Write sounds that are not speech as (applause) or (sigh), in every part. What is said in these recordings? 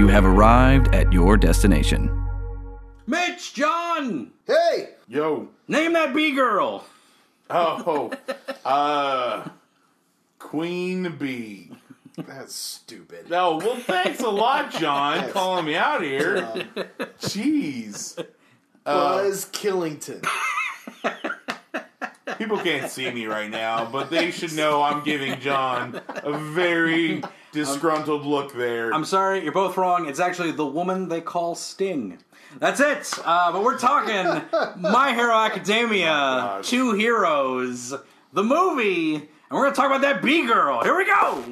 You have arrived at your destination. Mitch, John, Hey! Yo. name that bee girl. Oh. (laughs) uh. Queen Bee. That's stupid. No, well, thanks a lot, John, Yes. calling me out here. Jeez. Buzz Killington. People can't see me right now, but they should know I'm giving John a very disgruntled look there. I'm sorry, you're both wrong. It's actually the woman they call Sting. That's it. Uh, but we're talking (laughs) My Hero Academia, gosh. Two Heroes, the movie, and we're gonna talk about that B girl. Here we go.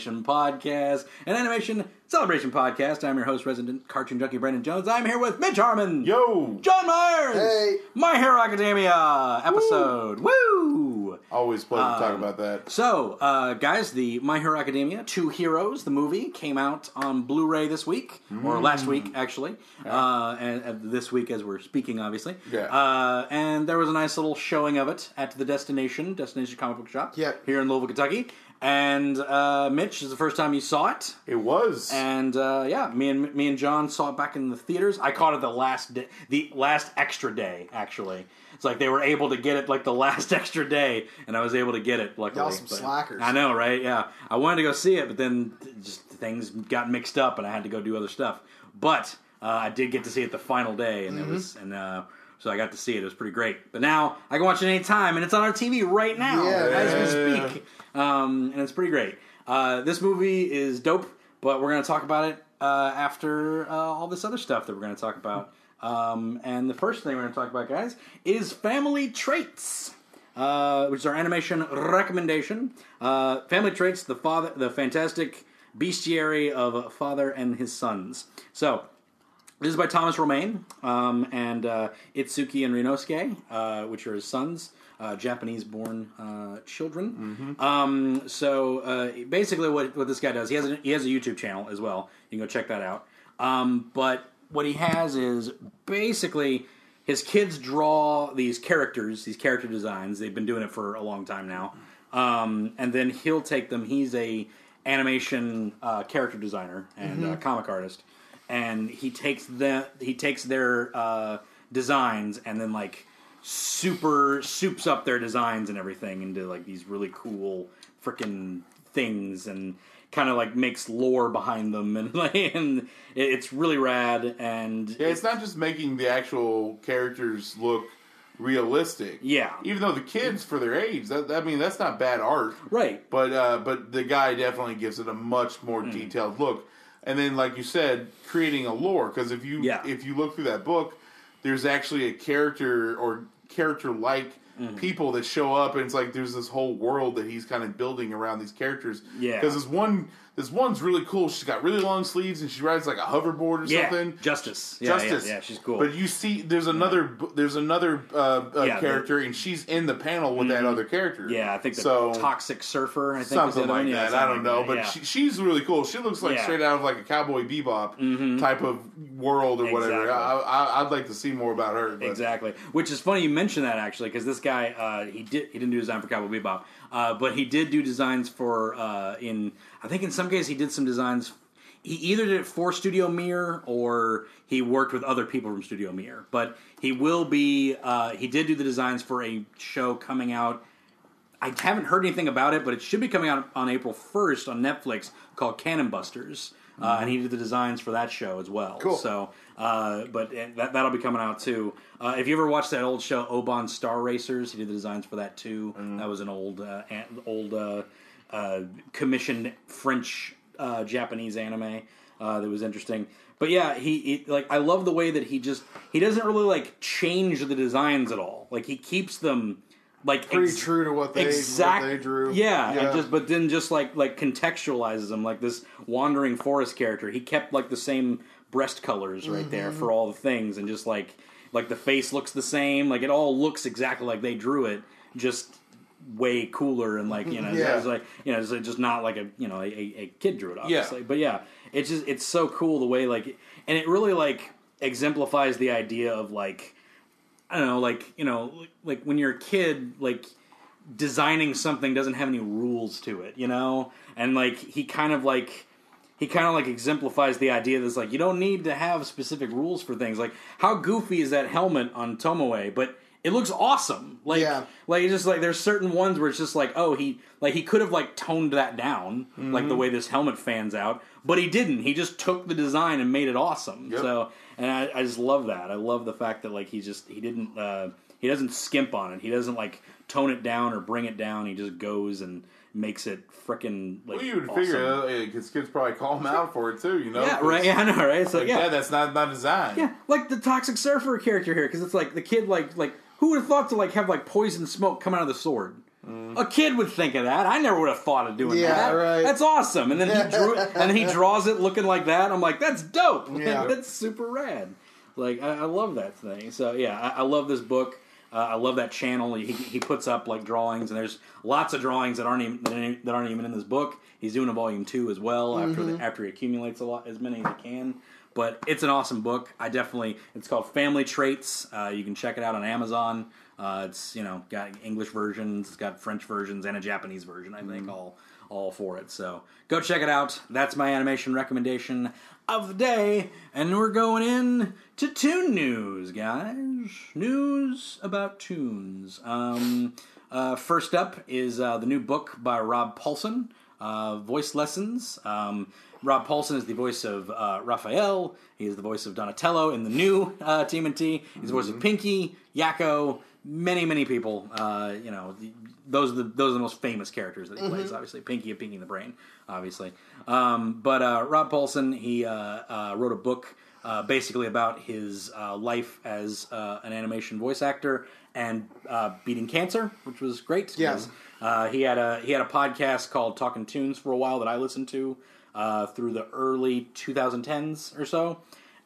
Destination Podcast, an animation celebration podcast. I'm your host, resident cartoon junkie Brendan Jones. I'm here with Mitch Harmon. Yo. John Myers. Hey. My Hero Academia episode. Woo! Always pleasure to Um, talk about that. So, uh, guys, the My Hero Academia Two Heroes, the movie, came out on Blu-ray this week, or last week, actually, uh, and, and this week as we're speaking, obviously. Yeah. Uh, and there was a nice little showing of it at the Destination, Destination Comic Book Shop, Yep. here in Louisville, Kentucky. And uh, Mitch, is the first time you saw it. It was. And uh, yeah, me and me and John saw it back in the theaters. I caught it the last day, the last extra day. Actually, it's like they were able to get it like the (laughs) last extra day, and I was able to get it. Luckily, Y'all some But- slackers. I know, right? Yeah, I wanted to go see it, but then just things got mixed up, and I had to go do other stuff. But uh, I did get to see it the final day, and Mm-hmm. it was and. Uh, so I got to see it. It was pretty great. But now I can watch it anytime, and it's on our TV right now Yeah. as we speak. Um, and it's pretty great. Uh, this movie is dope, but we're going to talk about it uh, after uh, all this other stuff that we're going to talk about. Um, and the first thing we're going to talk about, guys, is family traits. Uh, which is our animation recommendation. Uh, family traits: the father, the fantastic bestiary of father and his sons. So, this is by Thomas Romain um, and uh, Itsuki and Rinosuke, uh, which are his sons, uh, Japanese-born uh, children. Um, so uh, basically, what what this guy does, he has a, he has a YouTube channel as well. You can go check that out. Um, but what he has is basically his kids draw these characters, these character designs. They've been doing it for a long time now, um, and then he'll take them. He's a animation uh, character designer and uh, comic artist, and he takes the he takes their uh, designs and then like super soups up their designs and everything into like these really cool freaking things and kind of like makes lore behind them (laughs) and like and it's really rad and yeah, it's not just making the actual characters look realistic. Yeah. Even though the kids, for their age, that I mean, that's not bad art. right But uh, but the guy definitely gives it a much more Hmm. detailed look. And then, like you said, creating a lore because if you Yeah. if you look through that book, there's actually a character or character like Hmm. people that show up, and it's like there's this whole world that he's kind of building around these characters. Yeah. because this one this one's really cool. She's got really long sleeves and she rides like a hoverboard or yeah something. justice yeah, Justice. yeah, yeah she's cool But you see, there's another there's another uh, uh, Yeah, the- Mm-hmm. character, and she's in the panel with that other character. yeah i think the so toxic surfer i think something like one. That. I don't know, but she, she's really cool. She looks like. Mm-hmm. straight out of like a Cowboy Bebop type of world or whatever. Exactly. I, I, I'd like to see more about her. But Exactly. Which is funny you mention that actually because this guy uh, he did he didn't do design for Cowboy Bebop, uh, but he did do designs for uh, in I think in some cases he did some designs. He either did it for Studio Mir or he worked with other people from Studio Mir. But he will be uh, he did do the designs for a show coming out. I haven't heard anything about it, but it should be coming out on April first on Netflix called Cannon Busters. Uh, and he did the designs for that show as well. Cool. So, uh, but uh, that that'll be coming out too. Uh, if you ever watched that old show Oban Star Racers, he did the designs for that too. That was an old uh, old uh, uh, commissioned French uh, Japanese anime uh, that was interesting. But yeah, he, he like I love the way that he just he doesn't really like change the designs at all. Like he keeps them like Pretty ex- true to what they exact what they drew. Yeah, and just but then just like like contextualizes him like this wandering forest character. He kept like the same breast colors right Mm-hmm. there for all the things, and just like like the face looks the same. Like it all looks exactly like they drew it, just way cooler and like you know Yeah. it's like you know it's just not like a you know a, a kid drew it obviously but yeah it's just it's so cool the way like and it really like exemplifies the idea of like I don't know like you know like when you're a kid like designing something doesn't have any rules to it you know? And like he kind of like he kind of like exemplifies the idea that's like you don't need to have specific rules for things. Like how goofy is that helmet on Tomoe? But it looks awesome. Like Yeah. like it's just like there's certain ones where it's just like oh he like he could have like toned that down like the mm-hmm. way this helmet fans out but he didn't. He just took the design and made it awesome. Yep. so and I, I just love that i love the fact that like he just he didn't uh he doesn't skimp on it he doesn't like tone it down or bring it down he just goes and makes it freaking like Well, you would awesome. figure because kids probably call him out for it too. You know? yeah right (laughs) yeah i know right so Like, yeah yeah, that's not not design. yeah, like the toxic surfer character here, because it's like the kid, like like who would have thought to like have like poison smoke come out of the sword? A kid would think of that. I never would have thought of doing Yeah, that. right. That's awesome. And then he drew it, (laughs) and he draws it looking like that. I'm like, that's dope. Yeah. (laughs) that's super rad. Like I, I love that thing. So yeah, I, I love this book. Uh, I love that channel. He, he puts up like drawings, and there's lots of drawings that aren't even that aren't even in this book. He's doing a volume two as well after the, after he accumulates a lot as many as he can. But it's an awesome book. I definitely. It's called Family Traits. Uh, you can check it out on Amazon. Uh, it's you know got English versions, it's got French versions, and a Japanese version. I think all all for it. So go check it out. That's my animation recommendation of the day. And we're going in to Toon News, guys. News about tunes. Um, uh, first up is uh, the new book by Rob Paulsen, uh, Voice Lessons. Um, Rob Paulsen is the voice of uh, Raphael. He is the voice of Donatello in the new uh, TMNT. He's the voice of Pinky, Yakko, many, many people. Uh, you know, the, those are the those are the most famous characters that he plays. Obviously, Pinky and Pinky and the Brain. Obviously, um, but uh, Rob Paulsen he uh, uh, wrote a book uh, basically about his uh, life as uh, an animation voice actor and uh, beating cancer, which was great. Yes. Uh, he had a he had a podcast called Talking Tunes for a while that I listened to uh, through the early 2010s or so,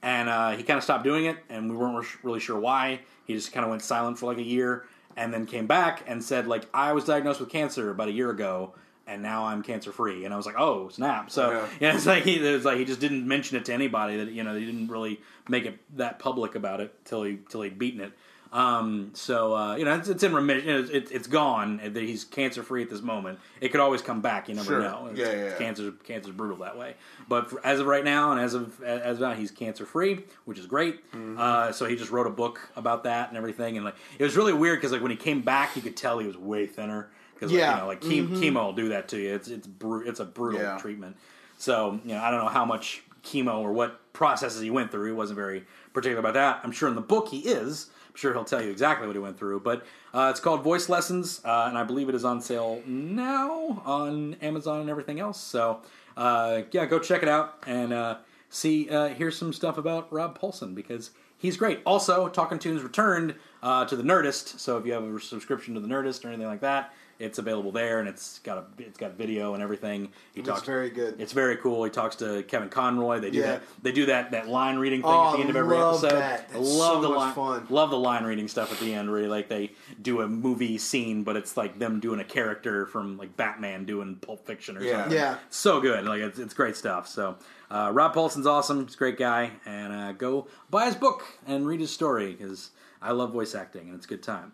and uh, he kind of stopped doing it, and we weren't really sure why. He just kind of went silent for like a year, and then came back and said like I was diagnosed with cancer about a year ago. And now I'm cancer free, and I was like, "Oh snap!" So Yeah. (laughs) it's like he it was like he just didn't mention it to anybody. That you know he didn't really make it that public about it till he till he'd beaten it. Um, so uh, you know, it's, it's in remission. It's, it's, it's gone. He's cancer free at this moment. It could always come back. You never Sure. know. It's- Yeah, yeah, yeah. Cancer, cancer's brutal that way. But for, as of right now, and as of as of now, he's cancer free, which is great. Mm-hmm. Uh, so he just wrote a book about that and everything. And like, it was really weird because like when he came back, you could tell he was way thinner. Because Yeah. you know, like chemo, chemo will do that to you. It's it's bru- it's a brutal Yeah. treatment. So you know, I don't know how much chemo or what processes he went through. He wasn't very particular about that. I'm sure in the book he is. I'm sure he'll tell you exactly what he went through. But uh, it's called Voice Lessons, uh, and I believe it is on sale now on Amazon and everything else. So uh, yeah, go check it out and uh, see. Uh, here's some stuff about Rob Paulsen because he's great. Also, Talking Tunes returned uh, to the Nerdist. So if you have a subscription to the Nerdist or anything like that, it's available there, and it's got a it's got video and everything. He It's talks very good. It's very cool. He talks to Kevin Conroy. They do Yeah. that. They do that that line reading thing Oh, at the end of every love episode. that. That's love so the much line. fun. Love the line reading stuff at the end, where like they do a movie scene, but it's like them doing a character from like Batman doing Pulp Fiction or Yeah. something. Yeah. so good. Like it's, it's great stuff. So uh, Rob Paulsen's awesome. He's a great guy, and uh, go buy his book and read his story because I love voice acting and it's a good time.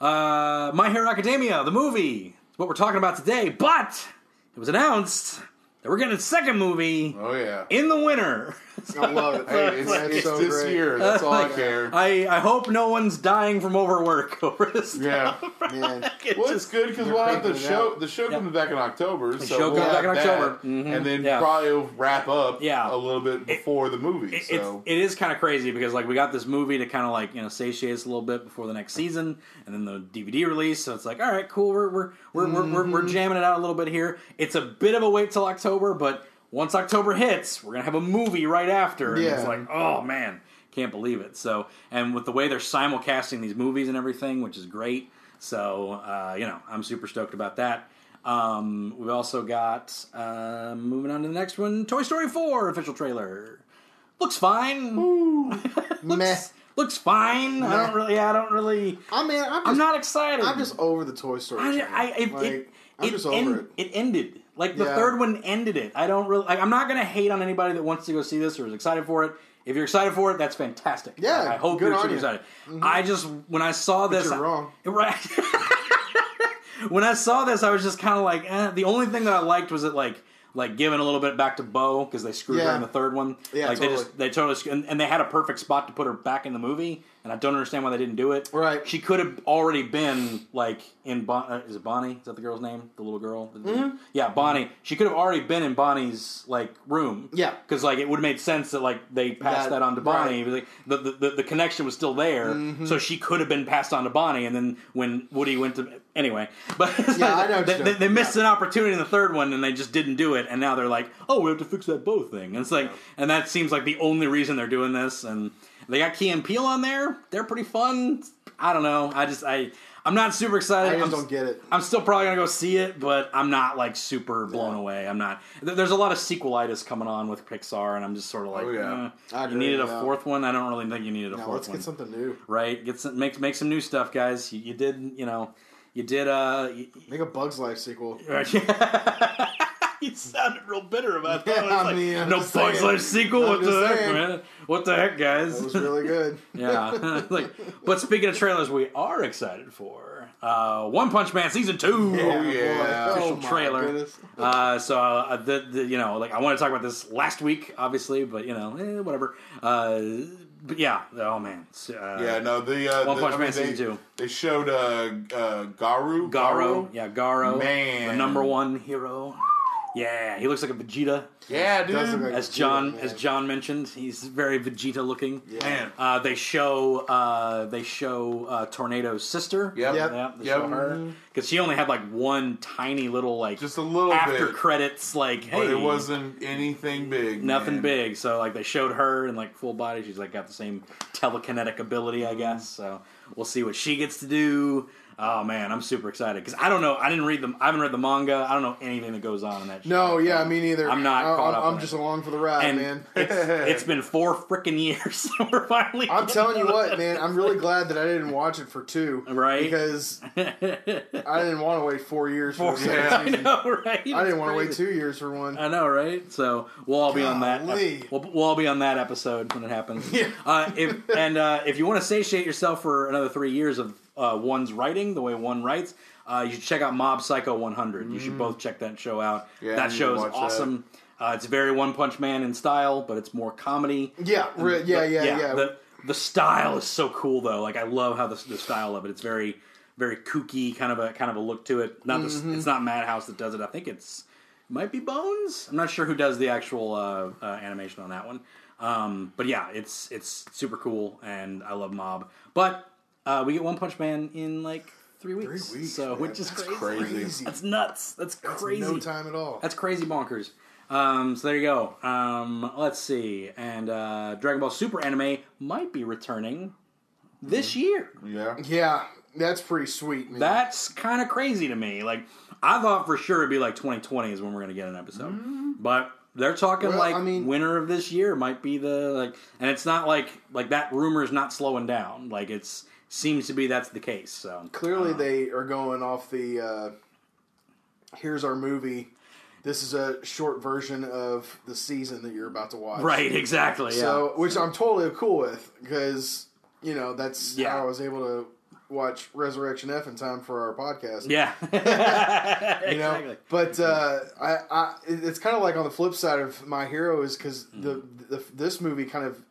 Uh, My Hero Academia, the movie, is what we're talking about today. But it was announced that we're getting a second movie Oh yeah. in the winter. (laughs) I love it. Hey, it's, That's it's so this great. year. That's all I care. I, I hope no one's dying from overwork (laughs) over this. Yeah. Man. (laughs) It's Well, it's good because They're we'll have the show. out. The show Yep. comes back in October. so show we'll comes back in have that, October. Mhm. and then Yeah. probably wrap up. Yeah. a little bit before the movie. it, so it's, kind of crazy because like we got this movie to kind of like you know satiate us a little bit before the next season, and then the DVD release. So it's like, all right, cool. We're we're we're we're, we're, Mm-hmm. we're jamming it out a little bit here. It's a bit of a wait till October, but once October hits, we're gonna have a movie right after. And it's like, oh man, can't believe it. So and with the way they're simulcasting these movies and everything, which is great. So uh, you know, I'm super stoked about that. Um, we've also got uh, moving on to the next one, Toy Story 4 official trailer. Looks fine. (laughs) looks, Meh. looks fine. I don't Meh. really. I don't really. I mean, I'm, just, I'm not excited. I'm just over the Toy Story. I. I, it, Like, it, I'm it just end- over it. It ended. Like the Yeah. third one ended it. I don't really. Like, I'm not gonna hate on anybody that wants to go see this or is excited for it. If you're excited for it, that's fantastic. Yeah, I hope good you're super you. excited. I just when I saw this, you're I- wrong. (laughs) Right. (laughs) when I saw this, I was just kind of like, eh. the only thing that I liked was it like like giving a little bit back to Bo because they screwed her in the third one. Yeah, like they just they totally and, and they had a perfect spot to put her back in the movie, and I don't understand why they didn't do it. Right. She could have already been like in bon- uh, is it Bonnie? Is that the girl's name? The little girl. Yeah, Bonnie. She could have already been in Bonnie's like room. Mm-hmm. Yeah. because like it would have made sense that like they passed that, That- on to Bonnie. Like, the, the, the the connection was still there, Mm-hmm. so she could have been passed on to Bonnie. And then when Woody went to anyway, (laughs) but Yeah, I know they, they, they missed an opportunity in the third one, and they just didn't do it. And now they're like, oh, we have to fix that bow thing. And it's like, and that seems like the only reason they're doing this. And they got Key and Peele on there. They're pretty fun. I don't know. I just I. I'm not super excited. I just I'm, don't get it. I'm still probably gonna go see it, but I'm not like super blown Yeah. away. I'm not. There's a lot of sequelitis coming on with Pixar, and I'm just sort of like, Oh, yeah. eh. I you agree, needed a yeah. fourth one. I don't really think you needed a Now fourth let's one. get something new. Right? Get some make make some new stuff, guys. You, you did, you know, you did. Uh, you, Make a Bugs Life sequel. (laughs) (laughs) you sounded real bitter about that. Yeah, I like, mean, I'm no Bugs. Life sequel. I'm what the heck, saying. man? What the heck, guys? That was really good. (laughs) Yeah. (laughs) like, but speaking of trailers, we are excited for uh, One Punch Man season two. Oh, yeah. Official Oh, trailer. Uh, so uh, the, the you know like I want to talk about this last week, obviously, but you know eh, whatever. Uh, but yeah, oh man, uh, Yeah, no, the uh, One the, Punch I Man mean, season they, two. They showed uh, uh, Garou. Garou, yeah, Garou, Man. the number one hero. Yeah, he looks like a Vegeta. Yeah, Does look dude. like- As Vegeta, John, man. as John mentioned, he's very Vegeta looking. Yeah. Man. Uh, they show uh, they show uh, Tornado's sister. Yep. Yep. Yeah, they Yep. show her because she only had like one tiny little like Just a little after bit. credits like hey But it wasn't anything big. nothing man. big. So like they showed her in like full body. She's like got the same telekinetic ability, I guess. So we'll see what she gets to do. Oh man, I'm super excited because I don't know. I didn't read them. I haven't read the manga. I don't know anything that goes on in that. show. No, yeah, me neither. I'm not I- caught I'm, up I'm just it. along for the ride, and man. it's, (laughs) it's been four freaking years. (laughs) We're finally. I'm telling you what, man. I'm really glad that I didn't watch it for two, Right. Because (laughs) I didn't want to wait four years for the second I know, right? I didn't want to wait two years for one. I know, right? So we'll all be on that. Golly. We'll, we'll all be on that episode when it happens. Yeah. Uh, if and uh, if you want to satiate yourself for another three years of uh, one's writing, the way one writes, uh, you should check out Mob Psycho 100. You should both check that show out. Yeah, that show is that. awesome. Uh, it's very One Punch Man in style, but it's more comedy. Yeah, re- yeah, But, yeah, yeah. The the style is so cool though. Like I love how the, the style of it. It's very very kooky kind of a kind of a look to it. Not Mm-hmm. the, it's not Madhouse that does it. I think it's might be Bones. I'm not sure who does the actual uh, uh, animation on that one. Um, but yeah, it's it's super cool, and I love Mob. But uh, we get One Punch Man in like three weeks, weeks, so man. which is That's crazy. crazy. That's nuts. That's crazy. no time at all. That's crazy bonkers. Um, so there you go. Um, let's see. And uh, Dragon Ball Super anime might be returning this year. Yeah. yeah, that's pretty sweet, man. That's kind of crazy to me. Like, I thought for sure it'd be like 2020 is when we're going to get an episode. But they're talking Well, like I mean- winter of this year might be the like and it's not like like that rumor is not slowing down. Like it's seems to be that's the case. So Clearly, uh, they are going off the. Uh, here's our movie. This is a short version of the season that you're about to watch. Right, exactly. Yeah. So, which I'm totally cool with because you know that's Yeah. how I was able to watch Resurrection F in time for our podcast. yeah. (laughs) (laughs) You know, exactly. but uh, I, I, it's kind of like on the flip side of My Hero is because Mm-hmm. the, the this movie kind of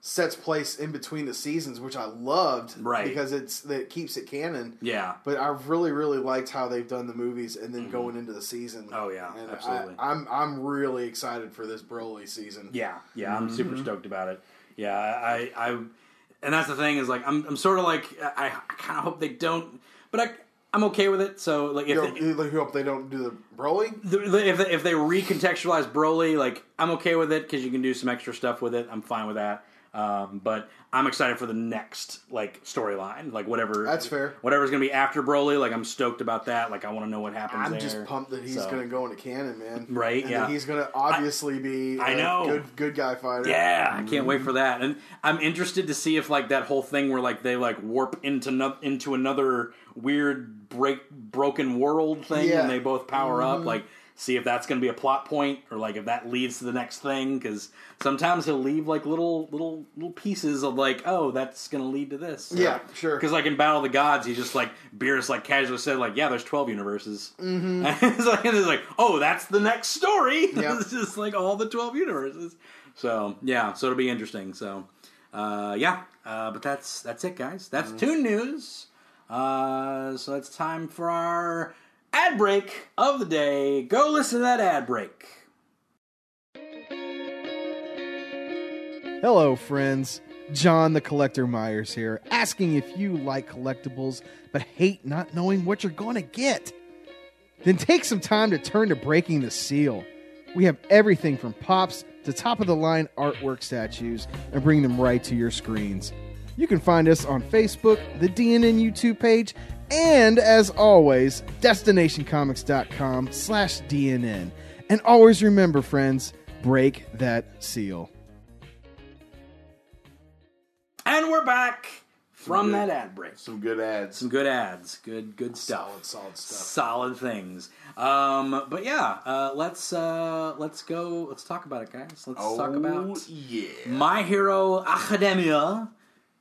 sets place in between the seasons, which I loved, Right. Because it's that keeps it canon. Yeah. But I really, really liked how they've done the movies and then going into the season. Mm-hmm. Oh, yeah, and absolutely. I, I'm I'm really excited for this Broly season. Yeah, yeah, I'm super stoked about it. Yeah, I, I, and that's the thing is like I'm, I'm sort of like I, I kind of hope they don't, but I, I'm okay with it. So like if You, they, you hope they don't do the Broly. the- the- if they, if they recontextualize Broly, like I'm okay with it because you can do some extra stuff with it. I'm fine with that. Um, but I'm excited for the next like storyline, like whatever. That's fair. Whatever's gonna be after Broly, like I'm stoked about that. Like I want to know what happens. I'm there. just pumped that he's So- going to go into canon, man. Right, And yeah. he's going to obviously be I a know. good good guy fighter. Yeah, I can't wait for that, and I'm interested to see if like that whole thing where like they like warp into no- into another weird break broken world thing Yeah. and they both power up. Like, see if that's going to be a plot point or like if that leads to the next thing. Because sometimes he'll leave like little little little pieces of like, oh, that's going to lead to this. Yeah, sure. Because like in Battle of the Gods, he just like Beerus like casually said like, yeah, there's twelve universes. Mm-hmm. And (laughs) it's like, and it's like, oh, that's the next story. (laughs) Yep. it's just like all the twelve universes. So yeah, so it'll be interesting. So uh, yeah, uh, but that's that's it, guys. That's Toon News. Uh, so it's time for our ad break of the day. Go listen to that ad break. Hello, friends. John the Collector Myers here, asking if you like collectibles but hate not knowing what you're going to get. Then take some time to turn to Breaking the Seal. We have everything from pops to top of the line artwork statues and bring them right to your screens. You can find us on Facebook, the DNN YouTube page, and as always, destinationcomics.com slash DNN. And always remember, friends, break that seal. And we're back from good- that ad break. Some good ads. Some good ads, good good stuff. Solid, solid stuff. solid things. Um, but yeah, uh, let's uh, let's go. Let's talk about it, guys. Let's talk about Oh, yeah. My Hero Academia.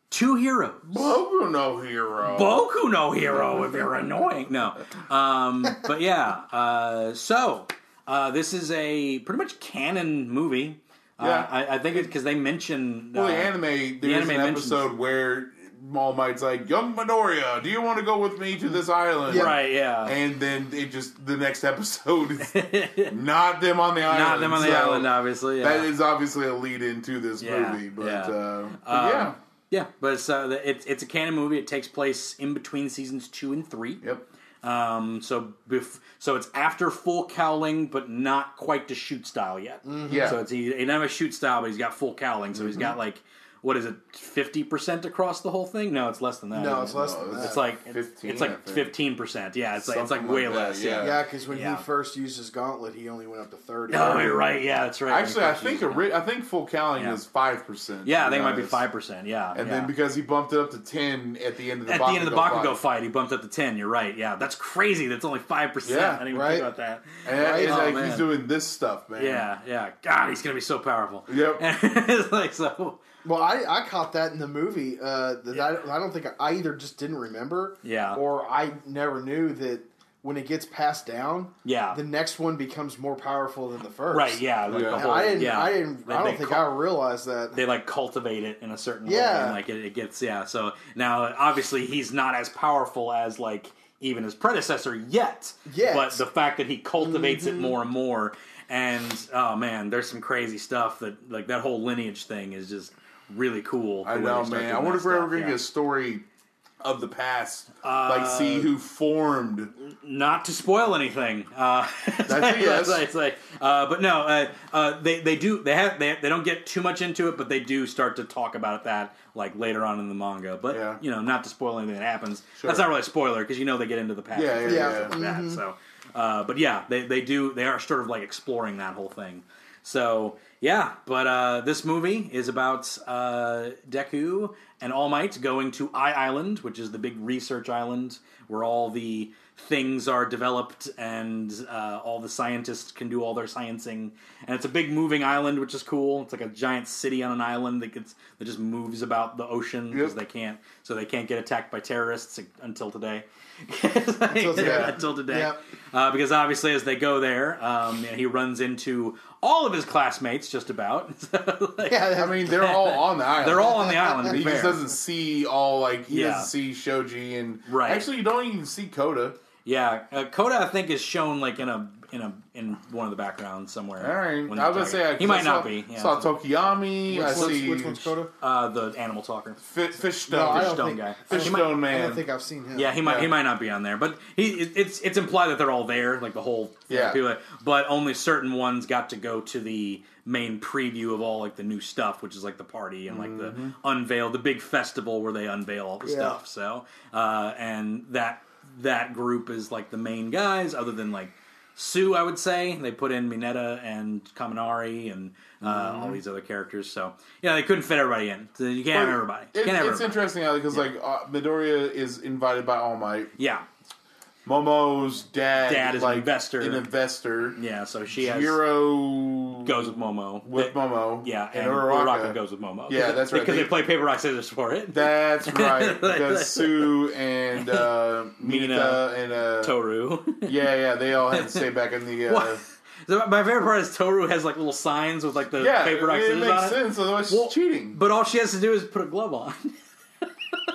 Two heroes. Boku no hero. Boku no hero if you're annoying. No. Um, but yeah, uh, so uh, this is a pretty much canon movie. Uh, Yeah. I, I think it's because they mention well, uh, the anime, there's anime an mentions- episode where All Might's like, Young Midoriya, do you want to go with me to this island? Right, yeah. And then it just, the next episode is (laughs) not them on the island. Not them on the so island, obviously. Yeah. That is obviously a lead into this Yeah, movie. But, yeah. uh, but Um, yeah. Yeah, but it's, uh, it's it's a canon movie. It takes place in between seasons two and three. Yep. Um, so bef- so it's after full cowling, but not quite to shoot style yet. Yeah. So it's he, he doesn't have a shoot style, but he's got full cowling. So he's got like what is it, fifty percent across the whole thing? No, it's less than that. No, it's less than that. It's like 15, It's I like think. fifteen percent. Yeah, it's like it's like Something way like that, less. yeah. Yeah. yeah, because when Yeah. he first used his gauntlet, he only went up to thirty. Oh, you're right. Yeah, that's right. Actually, I think first a ri- I think full cowling Yeah. is five percent. Yeah, I think it might be five percent. Yeah, And yeah. then because he bumped it up to ten at the end of the at the end of the Bakugo fight. fight, he bumped up to ten. You're right. Yeah, that's crazy. That's only five percent. Yeah, I didn't even right. think about that. And that- Oh, like man. he's doing this stuff, man. Yeah, yeah. God, he's gonna be so powerful. Yep. And (laughs) it's like so. Well, I, I caught that in the movie. Uh, that I, I don't think I either just didn't remember, Yeah. or I never knew that when it gets passed down, Yeah. the next one becomes more powerful than the first. Right. Yeah. Like Yeah. the whole. I didn't. yeah. I didn't. They- I don't think cul- I realized that. They like cultivate it in a certain way. Yeah. And like it, it gets yeah. So now obviously he's not as powerful as like even his predecessor yet. Yet. But the fact that he cultivates Mm-hmm. it more and more, and oh man, there's some crazy stuff that like that whole lineage thing is just really cool. I know, man. I wonder if we're ever gonna yeah. get a story of the past, Uh, like see who formed. not to spoil anything. Uh, (laughs) That's (laughs) a yes. it's like, uh, but no, uh, uh, they they do they have they, they don't get too much into it, but they do start to talk about that like later on in the manga. But Yeah. you know, not to spoil anything that happens. Sure. That's not really a spoiler because you know they get into the past. Yeah, and yeah, yeah. stuff like that. So, uh, but yeah, they they do they are sort of like exploring that whole thing. So yeah, but uh, this movie is about uh, Deku and All Might going to I Island, which is the big research island where all the things are developed and uh, all the scientists can do all their sciencing. And it's a big moving island, which is cool. It's like a giant city on an island that gets that just moves about the ocean because Yep. they can't so they can't get attacked by terrorists until today. (laughs) until today. until today. Yep. Uh, because obviously, as they go there, um, you know, he runs into all of his classmates, just about. (laughs) So, like, Yeah, I mean, they're all on the island. they're all on the (laughs) island. He just fair. doesn't see all like he Yeah. doesn't see Shoji and Right. Actually, you don't even see Koda. Yeah, uh, Koda I think is shown like in a in a in one of the backgrounds somewhere. All right, when I was gonna say I, he might I not be. Yeah. Saw Tokoyami. Which, I one's, see which one's Koda? uh, the animal talker. Fi- Fish Stone. No, I Stone think, guy. I don't- might- Stone I don't think I've seen him. Yeah, he might Yeah. he might not be on there, but he it's it's implied that they're all there, like the whole Yeah. people. But only certain ones got to go to the main preview of all like the new stuff, which is like the party and like Mm-hmm. the unveil, the big festival where they unveil all the Yeah. stuff. So uh, and that that group is like the main guys, other than like. Sue, I would say they put in Mineta and Kaminari and uh, Mm-hmm. all these other characters. So yeah, they couldn't fit everybody in. So you can't have everybody. It, can't have it's everybody. interesting because like uh, Midoriya is invited by All Might. Yeah, Momo's dad, Dad is an investor. An investor. yeah. So she has Hero goes with Momo. with They- Momo. Yeah, and, and Uraraka. Uraraka goes with Momo. Yeah, that's right. Because They- they, play paper rock scissors for it. That's (laughs) right. (laughs) Because Tsu and uh, (laughs) Mina. Mina and uh, Toru. yeah, yeah, they all had to stay back in the. Uh, So my favorite part is Toru has like little signs with like the Yeah, paper rock it, scissors makes on it. sense. Otherwise, Well, she's cheating. But all she has to do is put a glove on.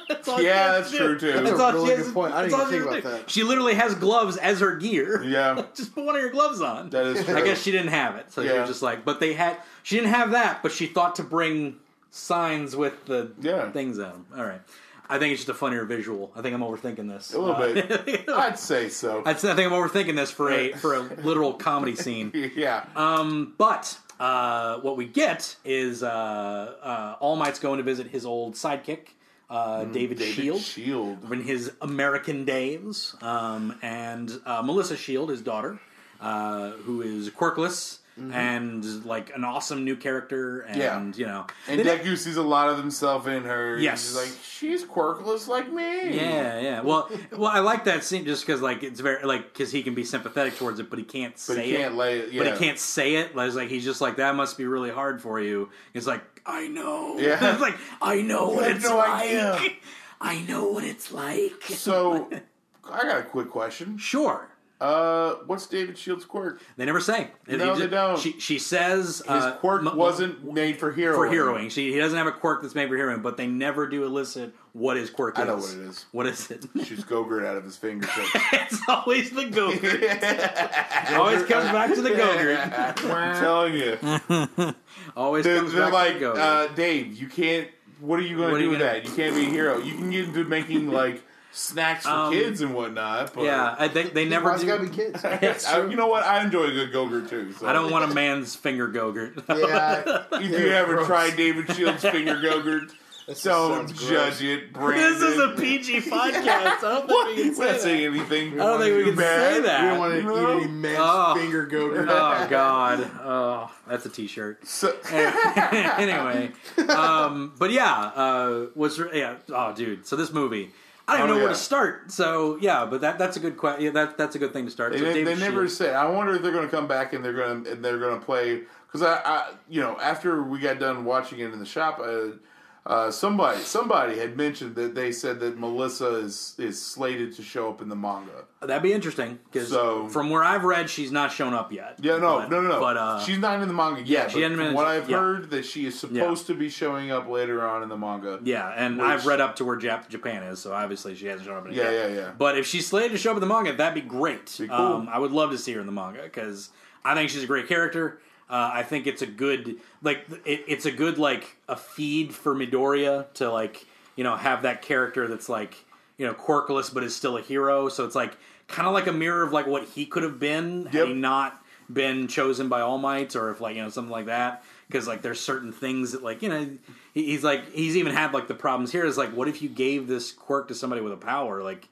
That's all Yeah, that's to true, do. too. That's That's a really she good to- point. I didn't even think about do. that. She literally has gloves as her gear. yeah, (laughs) Just put one of your gloves on. that is true. (laughs) I guess she didn't have it, so Yeah. you're just like. But they had. She didn't have that, but she thought to bring signs with the Yeah. things on them. All right. I think it's just a funnier visual. I think I'm overthinking this A little Uh, bit. (laughs) I'd say so. I think I'm overthinking this for a for a literal comedy scene. yeah. Um, but uh, what we get is uh, uh, All Might's going to visit his old sidekick, uh, David, Mm, David Shield, Shield. in his American days, um, and uh, Melissa Shield, his daughter, uh, who is quirkless and like an awesome new character, and Mm-hmm. Yeah. you know, And Deku sees a lot of himself in her. Yes. He's like, she's quirkless like me. Yeah, yeah. Well, (laughs) well, I like that scene just because, like, it's very like because he can be sympathetic towards it, but he can't But say he can't it. lay it. But he can't say it. Like, it's like he's just like that must be really hard for you. It's like, I know. Yeah. it's (laughs) like I know what it's no like. idea. (laughs) I know what it's like. So, (laughs) I got a quick question. sure. Uh, what's David Shield's quirk? They never say. No, He they don't. She, she says His uh, quirk m- wasn't made for hero. for heroing. She, he doesn't have a quirk that's made for heroing, but they never do elicit what his quirk I is. know what it is. What is it? Shoots Gogurt out of his fingertips. (laughs) it's always the Gogurt. (laughs) it always comes back to the Gogurt. (laughs) I'm telling you. Always They're, comes they're back like, to the Gogurt. uh, Dave, you can't. What are you going to do with gonna- that? You can't be a hero. You can get into making like snacks for Um, kids and whatnot. But yeah, I think they never Why's it do. gotta be kids? (laughs) I, you know what? I enjoy a good Gogurt too. So. I don't want a man's finger Gogurt. yeah. If (laughs) you Yeah, ever gross. tried David Shield's finger Gogurt, (laughs) That just don't sounds gross. judge it, Brendan. this is a PG podcast. I don't think we can We're not say saying anything. I don't think we can bad. say that. We don't want to No. eat any man's Oh. finger gogurt. Oh God! Oh, that's a T-shirt. So, anyway, um, but yeah, uh, was yeah. Oh, dude. So this movie, I don't Oh, know where to start. So yeah, but that that's a good question. Yeah, that that's a good thing to start. They, so they, never say. I wonder if they're going to come back and they're going to and they're going to play because I, I, you know, after we got done watching it in the shop, uh, uh, somebody somebody had mentioned that they said that Melissa is is slated to show up in the manga. That'd be interesting because So- from where I've read, she's not shown up yet. Yeah, no, But- no, no, no. But uh, she's not in the manga yeah, yet. she but hadn't from been- what I've yeah. heard, that she is supposed to be showing up later on in the manga. yeah, and Which- I've read up to where Jap- Japan is, so obviously she hasn't shown up in Yeah, yet. yeah, yeah. But if she's slated to show up in the manga, that'd be great. Be cool. Um, I would love to see her in the manga because I think she's a great character. Uh, I think it's a good like it, it's a good like a feed for Midoriya to like you know have that character that's like you know quirkless but is still a hero. So it's like kind of like a mirror of like what he could have been had he not been chosen by All Might or if like you know something like that. Because like there's certain things that like you know he- he's like he's even had like the problems here is like what if you gave this quirk to somebody with a power like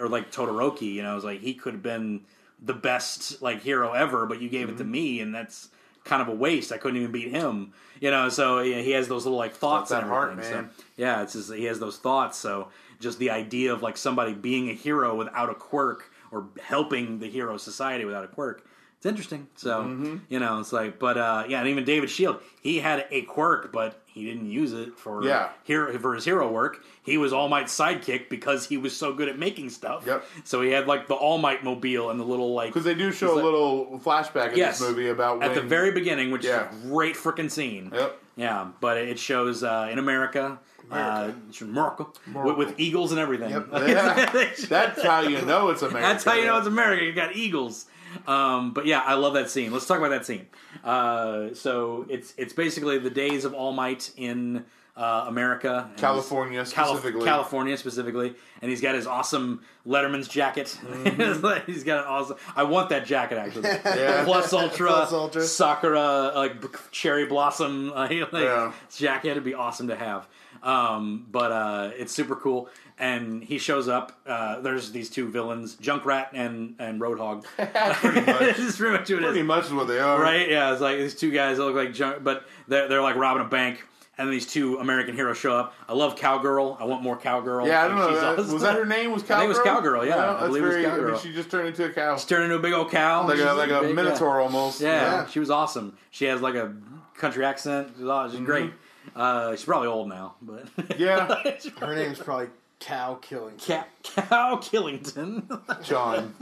or like Todoroki you know it's like he could have been the best like hero ever but you gave it to me and that's kind of a waste I couldn't even beat him you know so yeah, he has those little like thoughts and heart, everything. man. So, yeah it's just he has those thoughts so just the idea of like somebody being a hero without a quirk or helping the hero society without a quirk it's interesting so Mm-hmm. you know it's like but uh yeah and even david shield he had a quirk but he didn't use it for Yeah. hero for his hero work he was all might's sidekick because he was so good at making stuff Yep. so he had like the all might mobile and the little like Because they do show a like- little flashback in Yes. this movie about when at the very beginning, which Yeah. is a great freaking scene. Yep. Yeah, but it shows uh, in America, uh, America, With, with eagles and everything. Yep. Yeah. (laughs) That's how you know it's America. That's how you know it's America. You got eagles. Um, but yeah, I love that scene. Let's talk about that scene. Uh, so it's it's basically the days of All Might in uh, America, California Cali- specifically. California specifically, and he's got his awesome Letterman's jacket. (laughs) Like- he's got an awesome. I want that jacket actually. (laughs) Yeah. Plus ultra, Plus ultra. Sakura, like cherry blossom, like, (laughs) like Yeah. jacket. It'd be awesome to have. Um, but uh, it's super cool. And he shows up. Uh, there's these two villains, Junkrat and and Roadhog. (laughs) (laughs) Pretty much. this is pretty much what it is. Pretty much what they are. Right? Yeah, it's like these two guys that look like junk, but they're, they're like robbing a bank. And these two American heroes show up. I love Cowgirl. I want more Cowgirl. Yeah, I don't know. She's that- awesome. was that her name? Was Cowgirl? (laughs) I think it was Cowgirl, yeah. I that's believe it was very, I Cowgirl. mean, she just turned into a cow. She's turning into a big old cow. Like She's a, like a big, yeah. minotaur almost. Yeah, Yeah. she was awesome. She has like a country accent. She's, aw- she's great. Uh, she's probably old now, but. (laughs) Yeah. Her name's probably Cow Killing. Cow, Cow Killington. John.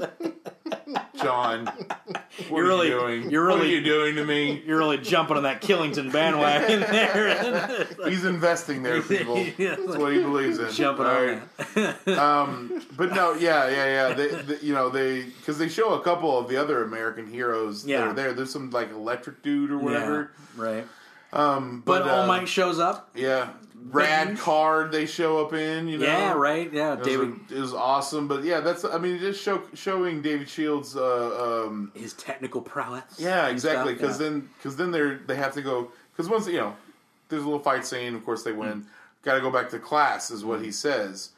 John. What You're are really- you doing? you're What are really- you doing to me? You're really jumping on that Killington bandwagon (laughs) there. He's investing there, people. (laughs) Yeah. That's what he believes in. jumping All on right. that. Um, but no, yeah, yeah, yeah. They, they you know, they because they show a couple of the other American heroes that Yeah. are there. There's some like electric dude or whatever. Yeah, right. Um, But, but, All uh, Might shows up. yeah, rad card they show up in. You know, Yeah, right. Yeah, It was, David. it was awesome, but yeah, that's I mean, just show, showing David Shields. Uh, um, His technical prowess. yeah, exactly. Because yeah. then, because then they're they have to go. Because once you know, there's a little fight scene. Of course, they win. Mm. Got to go back to class, is what he says.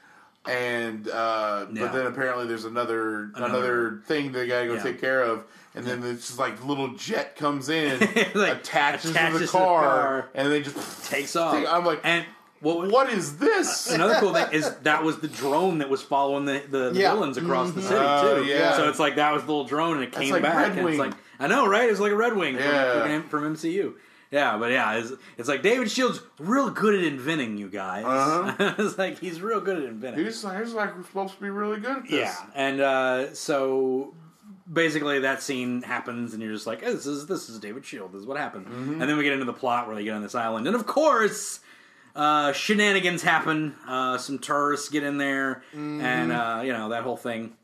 And uh, Yeah. but then apparently there's another, another Another- thing they gotta go Yeah. take care of, and then it's just like little jet comes in, (laughs) Like, attaches, to attaches the to the car, car, and they just takes (laughs) off. I'm like, and what was, what is this? Another cool thing is that was the drone that was following the, the, the Yeah. villains across the city Oh, too. yeah. So it's like that was the little drone and it came like back. Red and Wing. it's like I know, right? It's like a Red Wing from- Yeah. from, from MCU. Yeah, but yeah, it's, it's like David Shields real good at inventing you guys. Uh-huh. (laughs) it's like he's real good at inventing. He's, he's like supposed to be really good at this. Yeah, and uh, so basically that scene happens, and you're just like, oh, "This is this is David Shield. This is what happened." Mm-hmm. And then we get into the plot where they get on this island, and of course, uh, shenanigans happen. Uh, some tourists get in there, Mm-hmm. and uh, you know that whole thing.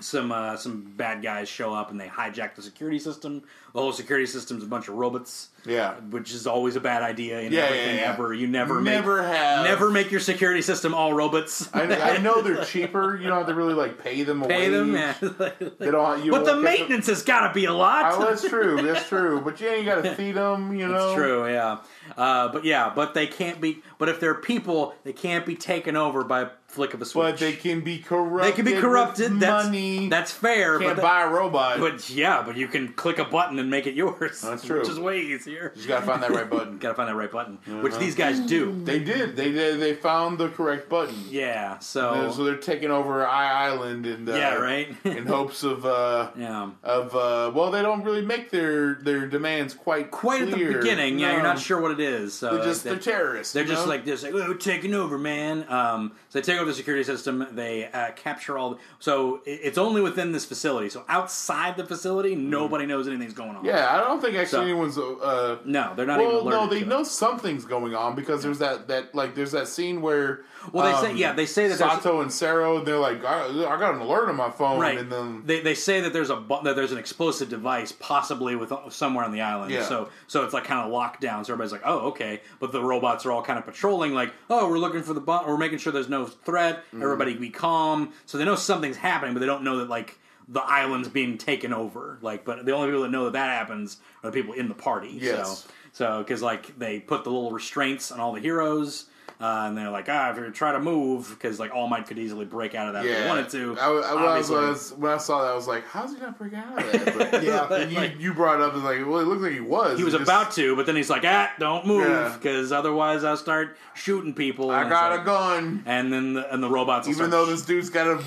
Some uh, some bad guys show up and they hijack the security system. The whole security system's a bunch of robots. Yeah. which is always a bad idea in Yeah, everything yeah, yeah. ever. You never Never make, have. never make your security system all robots. (laughs) I, I know they're cheaper. You don't have to really like pay them. Pay them, yeah. (laughs) They don't. You but the maintenance has got to be a lot. Oh, that's true. (laughs) That's true. But you ain't got to feed them. You know. It's true, yeah. Uh, but yeah, but they can't be. But if they're people, they can't be taken over by a flick of a switch. But they can be corrupted. They can be corrupted. That's money. that's fair. can't but buy a robot. But yeah, but you can click a button and make it yours. That's (laughs) true. Which is way easier. you gotta find that right (laughs) button. Got to find that right button, Uh-huh. which these guys do. They did. They did. They found the correct button. Yeah. so So they're taking over I Island and uh, yeah, right. (laughs) in hopes of uh, yeah. of uh, well, they don't really make their their demands quite Quite at the clear. beginning, yeah, you're not sure what it is. So They're just like, they're terrorists. They're just know? like this, like oh, we're taking over, man. Um, so they take over the security system. They uh, capture all. The, so it's only within this facility. So outside the facility, nobody knows anything's going on. Mm-hmm. yeah. I don't think actually So- anyone's. Uh, No, they're not even well, no, they to it. know something's going on because there's that that like there's that scene where Well, they say um, yeah, they say that Sato and Sero they're like I, I got an alert on my phone right. and then they, they say that there's a that there's an explosive device possibly with somewhere on the island. Yeah. So so it's like kind of locked down. So everybody's like, oh okay, but the robots are all kind of patrolling. Like oh we're looking for the bu- we're making sure there's no threat. Mm-hmm. Everybody be calm. So they know something's happening, but they don't know that like the island's being taken over. Like but the only people that know that that happens are the people in the party. Yes. So so because like they put the little restraints on all the heroes. Uh, and they're like, ah, if you try to move, because like All Might could easily break out of that if yeah they wanted to. I, I, when, I was, when I was- when I saw that I was like how's he not breaking out of that but, (laughs) Yeah. and you, you brought it up as like well it looked like he was He was just- about to, but then he's like, "Ah, don't move, Yeah. because otherwise I'll start shooting people." I got it's a gun And then the, and the robots, will even start though this dude's got a,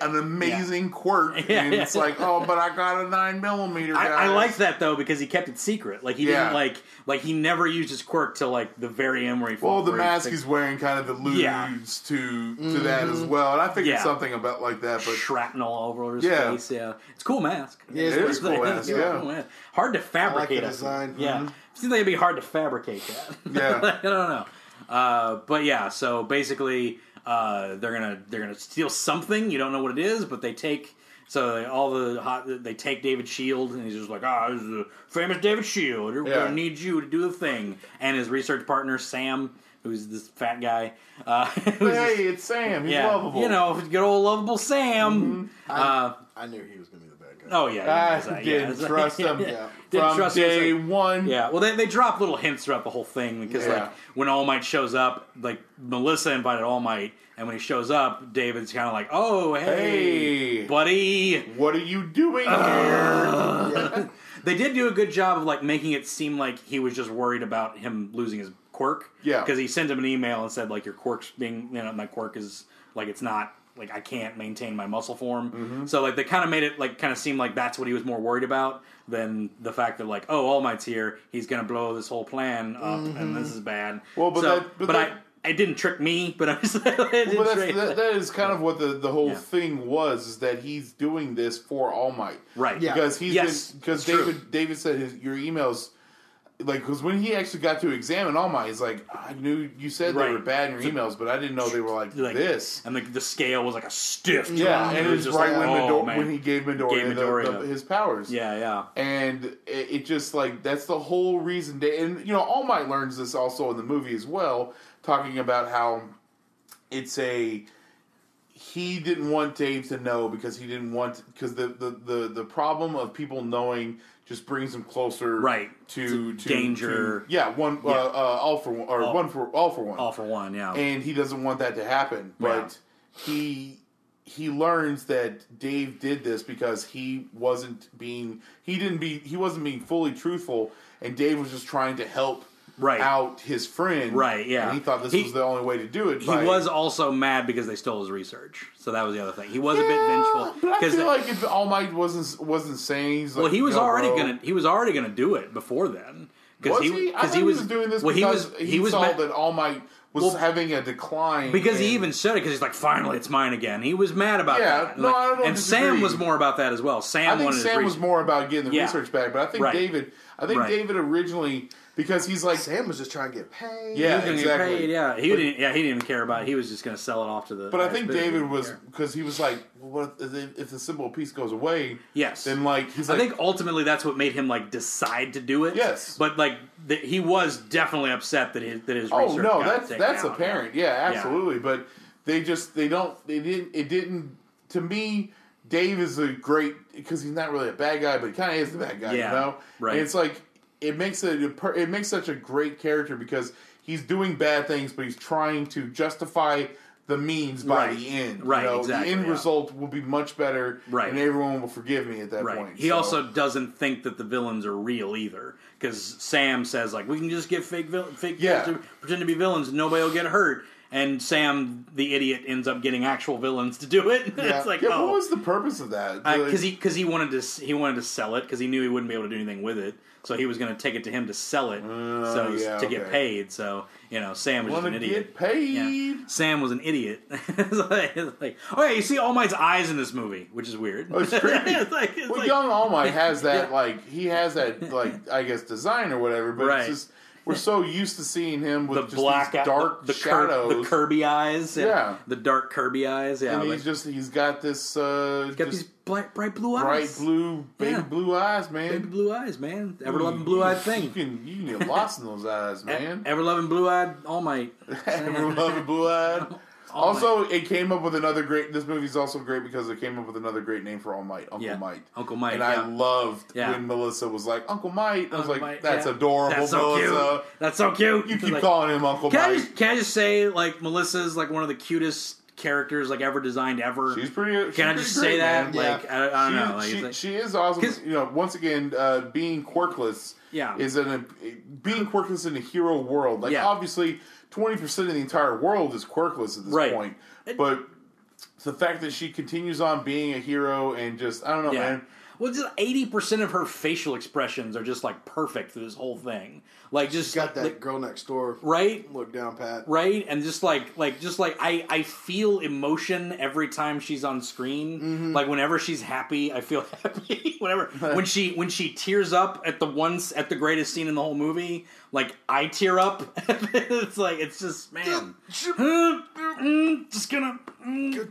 an amazing quirk (laughs) Yeah, and yeah. it's like oh but I got a nine millimeter I, I like that though because he kept it secret. Like he Yeah. didn't like like he never used his quirk till like the very end where he. well the mask fixed he's wearing kind of alludes Yeah. to to that as well and I figured Yeah. something about like that but shrapnel all over his Yeah. face. Yeah, it's a cool mask. Yeah, it is cool mask (laughs) yeah cool mask. Hard to fabricate. the I think. design. Yeah, Mm-hmm. seems like it'd be hard to fabricate that. (laughs) Yeah. I don't know. Uh, but yeah, so basically, uh, they're gonna they're gonna steal something. You don't know what it is, but they take So they, all the hot, they take David Shield, and he's just like, "Ah, this is the famous David Shield. We're Yeah. gonna need you to do the thing." And his research partner Sam, who's this fat guy, uh, (laughs) Hey, this- it's Sam. He's yeah, lovable. you know, good old lovable Sam. Uh, I knew he was going to be the bad guy. oh yeah, he I was, didn't yeah. trust him (laughs) Yeah. Didn't from trust him, day one. Yeah, well, they, they drop little hints throughout the whole thing because, Yeah. like, when All Might shows up, like, Melissa invited All Might, and when he shows up, David's kind of like, oh, hey, Hey. buddy. What are you doing here? (laughs) They did do a good job of, like, making it seem like he was just worried about him losing his quirk. Yeah. Because he sent him an email and said, like, your quirk's being, you know, my quirk is, like, it's not. Like I can't maintain my muscle form, Mm-hmm. so like they kind of made it like kind of seem like that's what he was more worried about than the fact that like oh All Might's here, he's gonna blow this whole plan up, and this is bad. Mm-hmm. Well, but So- that- but but that- I it didn't trick me, but I was (laughs) it Well, didn't but that's, that, that is kind of what the, the whole Yeah. thing was is that he's doing this for All Might, right. Yeah. Because he's Yes, been because it's true. David David said his, your emails like because when he actually got to examine All Might, he's like I knew you said Right. they were bad in your emails, but I didn't know they were like, Like, this. and the, the scale was like a stiff. Yeah, and it was just right like, when, oh, when he gave Midoriya, Gave the- Midoriya. the- his powers. yeah, yeah, and it, it just like that's the whole reason. They, and you know, All Might learns this also in the movie as well, talking about how it's a he didn't want Dave to know because he didn't want because the, the the the problem of people knowing just brings them closer Right. to, To danger. to- yeah, one Yeah. Uh, uh, all for one or All- one for all for one all for one. Yeah, and he doesn't want that to happen. But he he learns that Dave did this because he wasn't being he didn't be he wasn't being fully truthful, and Dave was just trying to help Right. out his friend. Right, yeah. and he thought this He- was the only way to do it. he by- was also mad because they stole his research. So that was the other thing. He was a bit vengeful But I feel like if All Might wasn't wasn't saying he's well, he was "Yo, already bro." gonna he was already gonna do it before then. Was he? he, I because he was, doing this well, because he was he, was saw mad, that All Might was Well, having a decline because he even said it because he's like finally it's mine again. He was mad about Yeah, that. no, Like, I don't and Sam was more about that as well. Sam I think Sam was more about getting the Yeah. research back, but I think Right. David. I think Right. David originally because he's like Sam was just trying to get paid. He Yeah, was exactly. get paid. Yeah, he But- didn't. Yeah, he didn't even care about it. He was just gonna sell it off to the. But I think David was because he was like, well, what if, if the symbol piece goes away? Yes. Then like he's I think ultimately that's what made him like decide to do it. Yes. but like the, he was definitely upset that his that his oh research no, got that's taken that's out. apparent. Yeah, absolutely. But they just they don't they didn't it didn't to me. Dave is a great because he's not really a bad guy, but he kind of is the bad guy, Yeah, you know. right. And it's like it makes it it makes such a great character because he's doing bad things, but he's trying to justify the means by Right. the end. Right, You know, exactly, The end yeah. result will be much better, Right. And everyone will forgive me at that Right. point. He so- also doesn't think that the villains are real either, because Sam says like we can just get fake vil- fake Yeah. villains to pretend to be villains, and nobody will get hurt. And Sam, the idiot, ends up getting actual villains to do it. (laughs) Yeah. it's like Yeah, oh, what was the purpose of that? Uh, because Like- he because he wanted to he wanted to sell it because he knew he wouldn't be able to do anything with it, so he was going to take it to him to sell it, so Oh, yeah, to get paid. So you know, Sam was an idiot. get paid. Yeah. Sam was an idiot. (laughs) it's like, it's like, oh yeah, you see All Might's eyes in this movie, which is weird. Oh, it's (laughs) creepy. it's like, it's well, like- young All Might has (laughs) that Yeah. like he has that like I guess design or whatever, but Right. it's just we're so used to seeing him with the just black, these dark the, the, shadows, the Kirby eyes, Yeah. the dark Kirby eyes, yeah. and like, he's just he's got this uh, he's got these bright, bright blue eyes, bright blue baby Yeah. blue eyes, man. baby blue eyes, man. Ever loving blue eyed thing. You can you can get lost in those eyes, man. Ever loving blue eyed All Might. (laughs) Ever loving blue eyed. (laughs) Oh All Also, it came up with another great. This movie's also great because it came up with another great name for All Might, Uncle Yeah. Mike. Uncle Mike, and I loved Yeah. when Melissa was like Uncle Mike. I was Uncle like, Mike, "That's yeah. adorable, That's so Melissa." cute. That's so cute. You keep Like, calling him Uncle Can I, Mike. just, can I just say, like, Melissa's like one of the cutest characters like ever designed ever. She's pretty. she's Can I pretty just great, say that? man. Like, I, I don't know. Like, she, like- she is awesome. You know, once again, uh, being quirkless Yeah. is an being quirkless in a hero world. Like Yeah. obviously, twenty percent of the entire world is quirkless at this Right. point. But the fact that she continues on being a hero and just I don't know, yeah. man. Well, just eighty percent of her facial expressions are just like perfect through this whole thing. Like, just Got that like, girl next door. right, Look down, Pat. right, and just like, like, just like I, I feel emotion every time she's on screen. Mm-hmm. Like whenever she's happy, I feel (laughs) happy. whenever when she when she tears up at the once at the greatest scene in the whole movie, like I tear up. (laughs) it's like it's just man. (laughs) Just gonna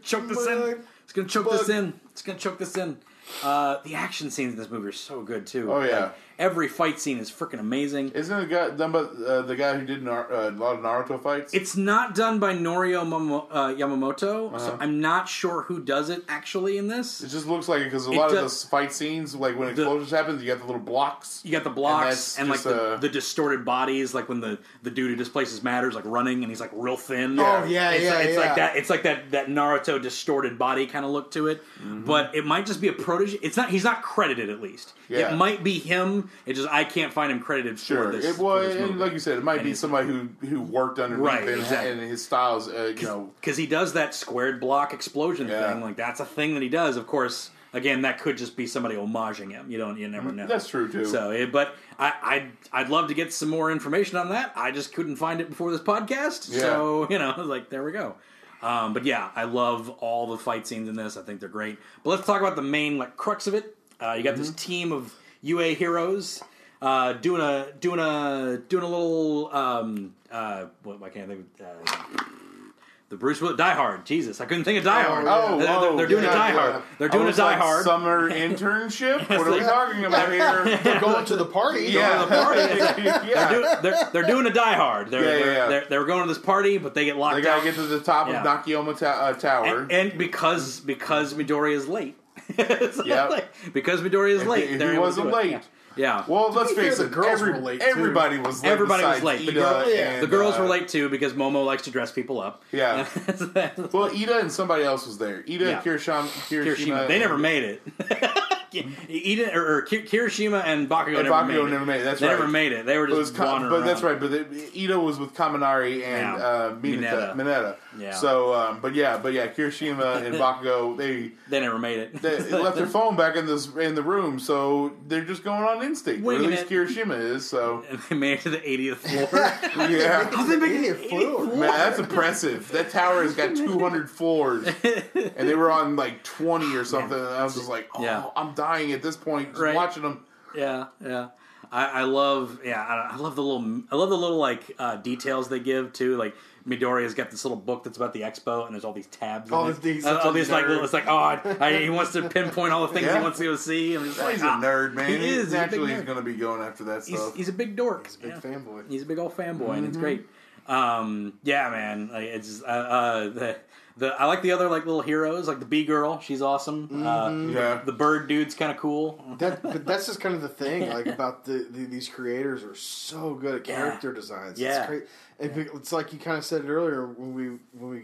choke this in. It's gonna choke this in. just gonna choke this in. Uh, the action scenes in this movie are so good too. Oh, yeah. Like, every fight scene is freaking amazing. Isn't it guy done by uh, the guy who did Nar- uh, a lot of Naruto fights? It's not done by Norio Mamo- uh, Yamamoto, so I'm not sure who does it actually in this. It just looks like it because a It lot of does- those fight scenes, like when explosions happen, you got the little blocks. You got the blocks that's and, like the, uh, the distorted bodies, like when the, the dude who displaces matters like running and he's like real thin. Oh, yeah, it's yeah, like, it's yeah. like that. It's like that that Naruto distorted body kind of look to it. Mm-hmm. But it might just be a protege. It's not. He's not credited at least. Yeah. It might be him. It just I can't find him credited Sure, for this. it for was, this like you said, it might And be somebody who who worked underneath Right, it, exactly. and his styles, uh, you know, because he does that squared block explosion Yeah. thing. Like that's a thing that he does. Of course, again, that could just be somebody homaging him. You don't. You never know. Mm, that's true too. So, but I, I'd I'd love to get some more information on that. I just couldn't find it before this podcast. Yeah. So you know, (laughs) I like, there we go. Um, but yeah, I love all the fight scenes in this. I think they're great. But let's talk about the main like crux of it. Uh, you got Mm-hmm. this team of UA heroes uh, doing a doing a doing a little um, uh, what why can't I think of, uh, the Bruce Willis Die Hard. Jesus, I couldn't think of Die Hard. Oh, they're, oh, they're- they're doing yeah, a Die yeah. Hard. They're I doing a Die like, Hard. summer (laughs) internship. what are we talking about here? (laughs) They're going to the party. (laughs) yeah, yeah. do- they're, they're doing a Die Hard. They're, Yeah, yeah, they're, yeah. They're, they're going to this party, but they get locked They gotta out. get to the top Yeah. of Nakayama ta- uh, Tower. and, and because because Midori is late. (laughs) So, Yep. like, because Midori is If late. he- he wasn't late. Yeah. Yeah. well, let's be fair, face the it. girls every- were late, too. everybody was late. Everybody was late. The Ida girl- yeah. and, the girls uh, were late too because Momo likes to dress people up. Yeah. (laughs) Well, Ida and somebody else was there. Ida, Yeah. Kirishima, Kirishima, Kirishima. They never made it. (laughs) Eden or, or Kirishima and Bakugo, And never, Bakugo made it. never made it, that's they right. never made it. They were It was just Ka- wandering but around. that's right. But the, Ida was with Kaminari and Yeah. uh, Mineta, Mineta. Mineta. Yeah. So, um, but yeah, but yeah, Kirishima and Bakugo they They never made it. they (laughs) left their phone back in this in the room, so they're just going on instinct. Or at least it. Kirishima is. So and (laughs) they made it to the 80th floor. (laughs) yeah, How'd they make it Idiot flew. man, that's impressive. That tower has got 200 floors, and they were on like 20 or something. And I was just like, oh, Yeah. I'm dying at this point just Right. watching them. Yeah, yeah. I, I love, yeah, I, I love the little, I love the little like uh, details they give too. Like Midori has got this little book that's about the expo, and there's all these tabs. in Oh, it. Uh, all a these like, little, it's like, oh, I, I, he wants to pinpoint all the things Yeah. he wants to go see. I'm just like, He's a ah, nerd, man. He is. He's a Naturally, he's going to be going after that stuff. he's a big dork. He's a big Yeah. fanboy. He's a big old fanboy, and it's Mm-hmm. great. Um, yeah, man. Like, it's uh, uh, the the I like the other like little heroes, like the bee girl. She's awesome. Uh, yeah. the bird dude's kind of cool. That, (laughs) but that's just kind of the thing, like about the, the these creators are so good at Yeah. character designs. Yeah. it's, great. It- it's like you kind of said it earlier when we when we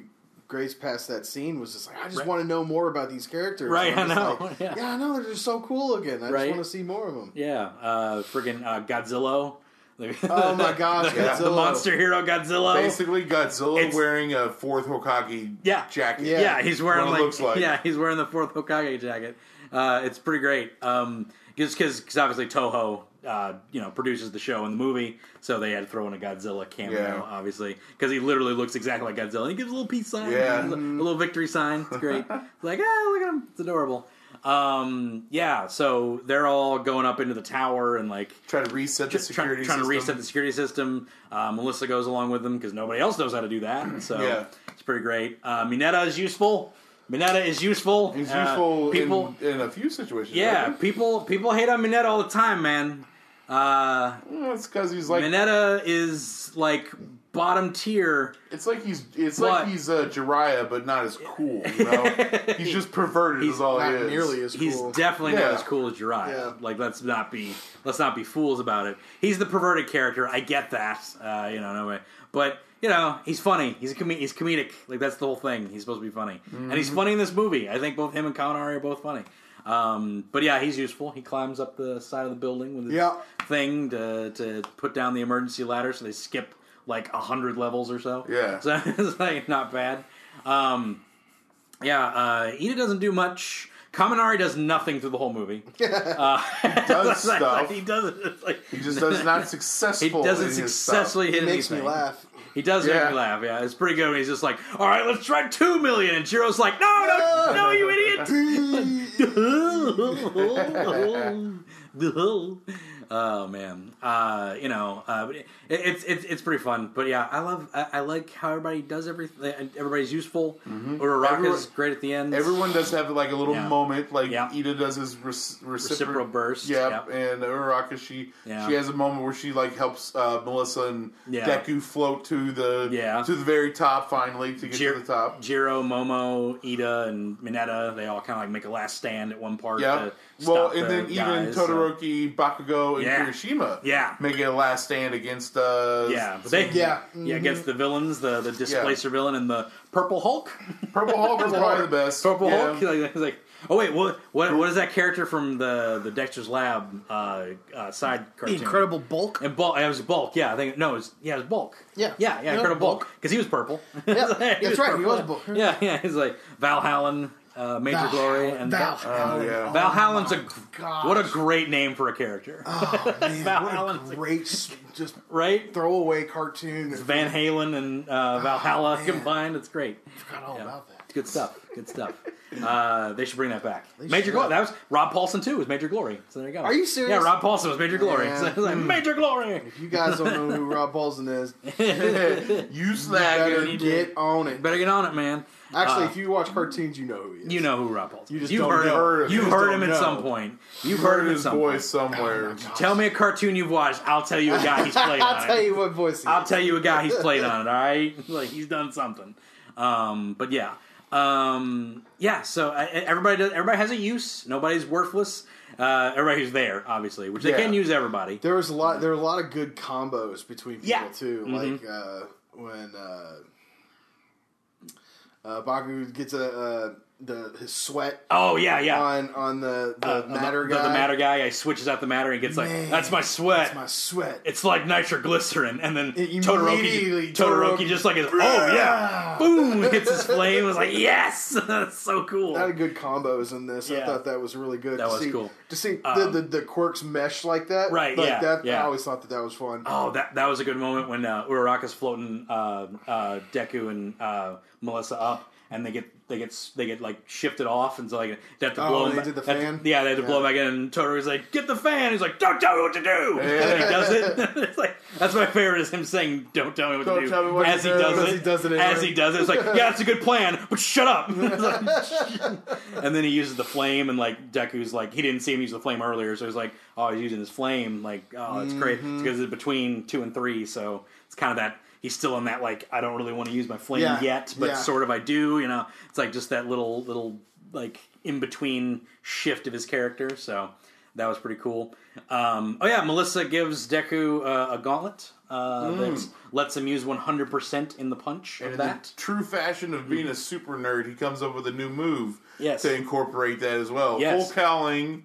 grazed past that scene was just like I just Right. want to know more about these characters. Right, I'm I just know, like, (laughs) yeah. yeah. I know they're just so cool again. I Right. just want to see more of them. Yeah, uh, friggin' uh, Godzilla. Oh (laughs) my gosh, the, the monster hero Godzilla. Basically, Godzilla It's- wearing a fourth Hokage Yeah. jacket. Yeah. yeah, he's wearing like, looks like. yeah, he's wearing the fourth Hokage jacket. Uh, it's pretty great. Um, just because obviously Toho, uh, you know, produces the show and the movie, so they had to throw in a Godzilla cameo, Yeah. obviously, because he literally looks exactly like Godzilla. And he gives a little peace sign, Yeah. a, little victory sign. It's great. It's (laughs) like, ah, look at him, it's adorable. Um, yeah, so they're all going up into the tower and like Try to reset the try- security trying to reset the security system. Uh, Melissa goes along with them because nobody else knows how to do that. So Yeah. it's pretty great. Uh, Mineta is useful. Mineta is useful. He's Uh, useful people, in, in a few situations. yeah, right? people people hate on Mineta all the time, man. Uh, Well, it's because he's like Mineta is like bottom tier. it's like he's it's But- like he's uh, Jiraiya, but not as cool. You know, (laughs) he's just perverted. He's is all Not he is. nearly as He's cool. definitely Yeah. not as cool as Jiraiya. Yeah. Like let's not be let's not be fools about it. He's the perverted character. I get that. Uh, you know, no way. But you know, he's funny. He's a com- he's comedic. Like that's the whole thing. He's supposed to be funny, and he's funny in this movie. I think both him and Kaminari are both funny. Um, but yeah, he's useful. He climbs up the side of the building with his Yeah. thing to to put down the emergency ladder, so they skip like a hundred levels or so. Yeah. so it's like not bad. Um, yeah, uh, Ida doesn't do much. Kaminari does nothing through the whole movie. Uh, does like- stuff. he does it. Like, He just does not he doesn't successfully It hit makes me laugh. He does Yeah. make me laugh. Yeah, it's pretty good. When he's just like, "All right, let's try two million. and Jiro's like, "No, no, no, you idiot!" Oh man, uh, you know, uh, it, it's it's it's pretty fun. But yeah, I love I, I like how everybody does everything. Everybody's useful. Mm-hmm. Uraraka's great at the end. Everyone does have like a little Yeah. moment, like Yeah. Ida does his rec- Reciprocal burst, Yep, yep. and Uraraka she Yeah. she has a moment where she like helps uh, Melissa and Yeah. Deku float to the Yeah. to the very top finally to get Jir- to the top. Jiro, Momo, Ida, and Mineta, they all kind of like make a last stand at one part. Yeah. Well, and the then even guys, so- Todoroki, Bakugo, and Yeah. Kirishima Yeah. make it a last stand against uh Yeah, but they, Yeah. yeah, against the villains, the the displacer villain and the Purple Hulk. (laughs) Purple Hulk is probably the best. Purple Yeah. Hulk. Like, he's like, oh wait, what what what is that character from the the Dexter's Lab uh, uh, side The? Incredible Bulk. And bulk. It was bulk. Yeah, I think no, it was yeah, it was bulk. Yeah. yeah, yeah. Yeah, Incredible Bulk. bulk because he was purple. Yeah, (laughs) He that's right, he was Bulk. Yeah, yeah. He's like Valhallen, uh, Major Val- Glory, and Val- Oh yeah. Valhallen's a gosh. what a great name for a character, Oh, man, (laughs) Valhallen's what a- a great s- (laughs) just right? throwaway cartoon. It's Van Halen and uh, Valhalla man. combined. It's great. forgot all Yeah. about that. Good stuff. Good stuff. Uh, they should bring that back. They Major should. Glory. That was Rob Paulsen too. Was Major Glory. So there you go. Are you serious? Yeah, Rob Paulsen was Major Glory. Man. (laughs) So like Major Glory. If you guys don't know who Rob Paulsen is, (laughs) (laughs) you slag better get on it. Better get on it, man. Actually, Uh, if you watch cartoons, you know who he is. You know who Rob Paulsen. Is. You just You've don't heard know. him. You've You heard him at some point. You've heard Heard him at his some voice point. somewhere. Tell me a cartoon you've watched. I'll tell you a guy he's played on I'll it. tell you what voice I'll is. tell you a guy he's played on it. All right, like he's done something. Um, but yeah, um, yeah. So I, everybody does. Everybody has a use. Nobody's worthless. Uh, everybody who's there, obviously, which they Yeah. can use everybody. There was a lot. There were a lot of good combos between people Yeah. too. Mhm. Like uh, when uh, uh, Baku gets a uh, the his sweat Oh yeah, yeah. on on the the Uh, matter the, guy. The, matter guy. He switches out the matter and gets like, "That's my sweat." That's my sweat. it's like nitroglycerin, and then It Todoroki, Todoroki Todoroki- just like, is, oh yeah, boom, hits his flame. It was like, yes, (laughs) that's so cool. That had good combos in this. I thought that was really good. That to was see, cool. To see Um, the, the the quirks mesh like that, Right, Like yeah, that. yeah. I always thought that that was fun. Oh, that that was a good moment when uh, Uraraka's floating uh, uh, Deku and uh, Melissa up, and they get they get they get like shifted off, and so like they have to Oh, blow they him. did the they to- fan? yeah, they had to blow him Yeah. back in, and Totoro's like, "Get the fan!" He's like, "Don't tell me what to do." And then (laughs) he does it. (laughs) it's like that's my favorite is him saying, "Don't tell me what Don't to do." me what as he do, does as he does it as he does it, it's like, "Yeah, it's a good plan, but shut up." (laughs) And then he uses the flame, and like Deku's like, he didn't see him use the flame earlier, so he's like, "Oh, he's using his flame." Like, oh, it's great Mm-hmm. because it's between two and three, so it's kind of that. He's still in that like I don't really want to use my flame Yeah, yet, but yeah. sort of I do. You know, it's like just that little little like in between shift of his character. So that was pretty cool. Um, oh yeah, Melissa gives Deku uh, a gauntlet uh, that lets him use 100 percent in the punch And of in that. the true fashion of being a super nerd, he comes up with a new move Yes. to incorporate that as well. Yes. Full cowling,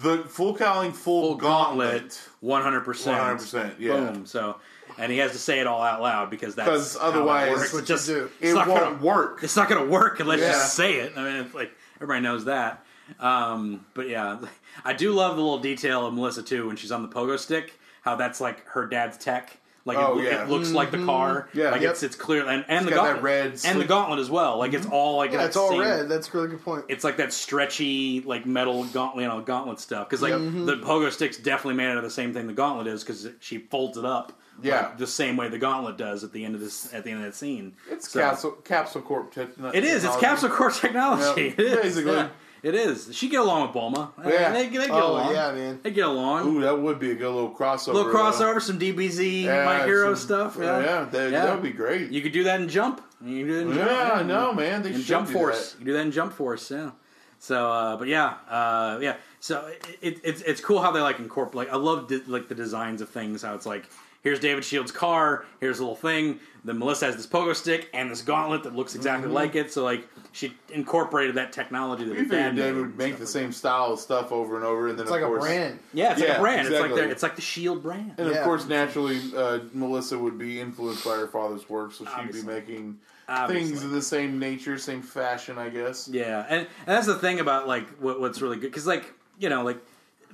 the full cowling, full, Full gauntlet. gauntlet, 100 percent. 100%, yeah. Boom. So, and he has to say it all out loud because that's 'Cause how otherwise- works. What It's just do. it's It not won't gonna- work. It's not going to work unless you Yeah. say it. I mean, it's like everybody knows that. Um, but yeah, I do love the little detail of Melissa too when she's on the pogo stick. How that's like her dad's tech. Like Oh, it, yeah. it looks like the car. Yeah. like Yep. it's it's clear and, and the got that gauntlet red and the gauntlet as well. Like it's all like yeah, that it's all same- red. That's a really good point. it's like that stretchy, like metal gauntlet, you know, gauntlet stuff. Because like Mm-hmm. the pogo stick's definitely made out of the same thing the gauntlet is, because she folds it up, Yeah. like, the same way the gauntlet does at the end of this, at the end of that scene. It's So- capsule, capsule corp. Te- It is. It's capsule corp technology. Yeah, (laughs) it is. basically. Yeah, it is. She get along with Bulma. Yeah. They, they get Oh along. yeah, man. They get along. Ooh, that would be a good little crossover. little crossover, some DBZ, Yeah, My Hero some- stuff. Yeah, Yeah, that, that would be great. You could do that in Jump. You can do it in Jump. yeah, no, man. They in Jump Force. that. You do that in Jump Force, yeah. So, uh, but yeah, uh, yeah. So it, it, it's it's cool how they like incorporate. Like, I love di- like the designs of things. How it's like here's David Shields' car. Here's a little thing. Then Melissa has this pogo stick and this gauntlet that looks exactly like it. So like she incorporated that technology that We dad figured they made would make the like same style of stuff over and over, and then It's of like a course, brand. Yeah, it's like a brand. It's like exactly. their, it's like the Shield brand. And of course, naturally, uh, Melissa would be influenced by her father's work, so she'd Obviously. be making Obviously. things of the same nature, same fashion, I guess. Yeah, and, and that's the thing about like what, what's really good because like you know like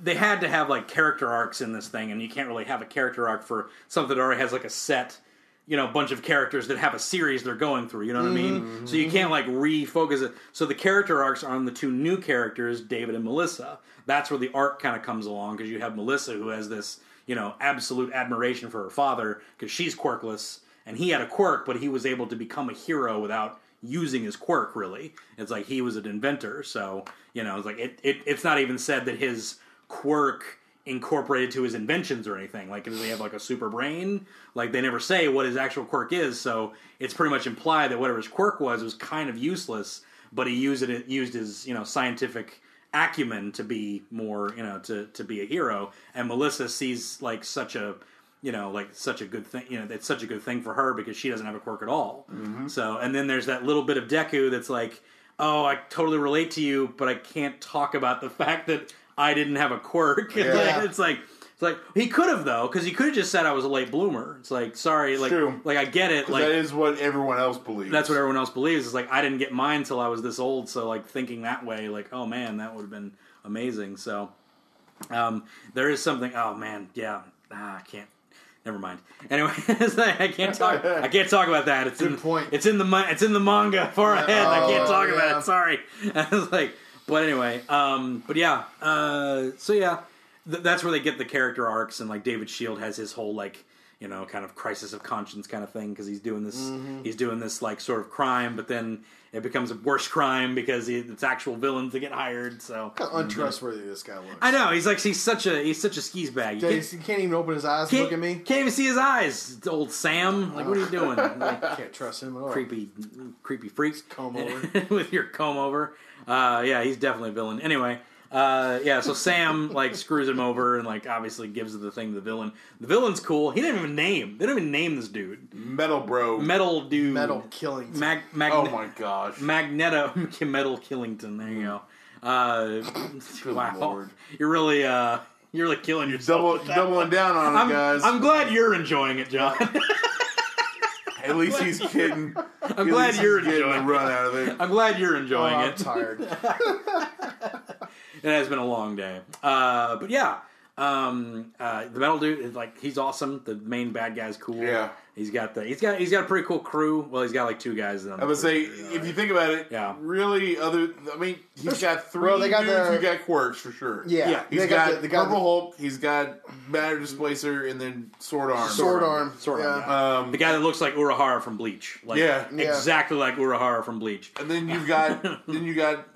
they had to have like character arcs in this thing, and you can't really have a character arc for something that already has like a set you know, bunch of characters that have a series they're going through. You know what I mean? Mm-hmm. So you can't like refocus it. So the character arcs are on the two new characters, David and Melissa. That's where the arc kind of comes along because you have Melissa who has this, you know, absolute admiration for her father because she's quirkless and he had a quirk, but he was able to become a hero without using his quirk. Really, it's like he was an inventor. So you know, it's like it, it it's not even said that his quirk incorporated to his inventions or anything. Like, does he have like a super brain? Like, they never say what his actual quirk is, so it's pretty much implied that whatever his quirk was was kind of useless. But he used it used his you know scientific acumen to be more you know to to be a hero. And Melissa sees like such a you know like such a good thing you know it's such a good thing for her because she doesn't have a quirk at all. Mm-hmm. So and then there's that little bit of Deku that's like oh, I totally relate to you, but I can't talk about the fact that I didn't have a quirk. (laughs) It's Yeah. like- it's like, it's like he could have though, because he could have just said I was a late bloomer. It's like, sorry, like, true. like I get it. like that is what everyone else believes. that's what everyone else believes. It's like I didn't get mine until I was this old, so like thinking that way, like, oh man, that would have been amazing. So, um, there is something. Oh man, yeah, ah, I can't. Never mind. Anyway, like, (laughs) I can't (laughs) talk. I can't talk about that. It's in Good point. It's in the it's in the manga far ahead. I can't Oh, talk about it. Sorry. I was like, but anyway, um, but yeah. Uh, so yeah, th- that's where they get the character arcs, and like David Shield has his whole like you know kind of crisis of conscience kind of thing because he's doing this Mm-hmm. he's doing this like sort of crime, but then it becomes a worse crime because he, it's actual villains that get hired. So How untrustworthy this guy looks. I know he's like he's such a he's such a skis bag. You He can't, can't even open his eyes look at me. can't even see his eyes. Old Sam, like what are you doing? Like, (laughs) Can't trust him at all. creepy, creepy freaks. Comb (laughs) over. with your comb over. Uh, yeah, he's definitely a villain. Anyway, uh, yeah. So Sam like screws him over and like obviously gives the thing to the villain. The villain's cool. He didn't even name. They don't even name this dude. Metal Bro. Metal dude. Metal killing. Mag. Mag- oh my gosh. Magneto. (laughs) Metal Killington. There you go. (laughs) Uh, (laughs) wow. Lord. You're really uh, you're really killing yourself. Double, doubling down on it, I'm, guys. I'm glad you're enjoying it, John. At least he's kidding. I'm glad you're getting a enjoying run it. out of it. I'm glad you're Oh, enjoying I'm it. tired. (laughs) It has been a long day. Uh, but yeah, um, uh, the metal dude is like he's awesome. The main bad guy's cool. Yeah. He's got the he's got he's got a pretty cool crew. Well, he's got like two guys. I would say, if you think about it, Yeah. really, other. I mean, he's got three Well, they got dudes the- who got quirks for sure. Yeah, Yeah, He's got, the, the guy Purple Hulk. He's got Matter Displacer, and then Sword Arm. sword arm. Sword. Arm, yeah. Um, the guy that looks like Urahara from Bleach. Like, Yeah. Yeah. exactly like Urahara from Bleach. and then you've (laughs) got then you got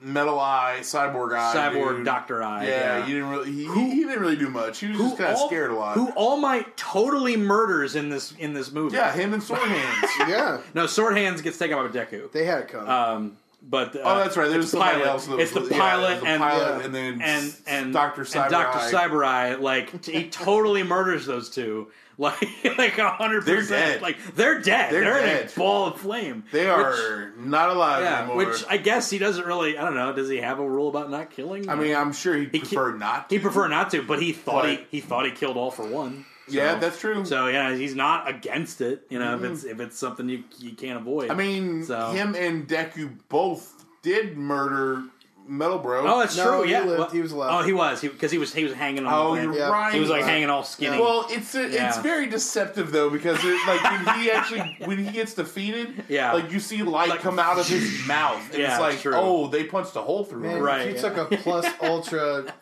Metal Eye, Cyborg Eye, Cyborg dude. Doctor Eye. Yeah, Yeah. you didn't really. He, he, he didn't really do much. He was just kind of scared a lot. Who All Might totally murders in this in this movie. yeah, him and Sword Hands. (laughs) yeah, No, Sword Hands gets taken by Deku. they had it coming. Um, but uh, Oh, that's right. There's it's somebody pilot. else. That It's the was- yeah, pilot it was the and pilot, Yeah. and then and and Doctor Cyber Doctor Cyber Eye, like he (laughs) totally murders those two, (laughs) like like a hundred percent. Like they're dead. They're They're, in dead. a ball of flame. They Which- are not alive yeah, anymore. which I guess he doesn't really. I don't know. Does he have a rule about not killing? I mean, I'm sure he'd He prefer ki- not. To. he prefer not to, but he thought But- he he thought he killed all for one. Yeah, that's true. So yeah, he's not against it. You know, if mm-hmm. it's if it's something you you can't avoid. I mean, So- him and Deku both did murder Metal Bro. oh, that's No, true. he Yeah, lived. Well- He was alive. Oh, he was because he, was he was hanging on. Oh, the thing. you're Yeah. right. He was like hanging all skinny. Well, it's uh, a, Yeah. it's very deceptive though because it, like when he (laughs) actually when he gets defeated, Yeah. like you see light Like- come out of his (laughs) mouth, and Yeah, it's like, true. oh, they punched a hole through Man, him. Right, if you yeah. took a plus (laughs) ultra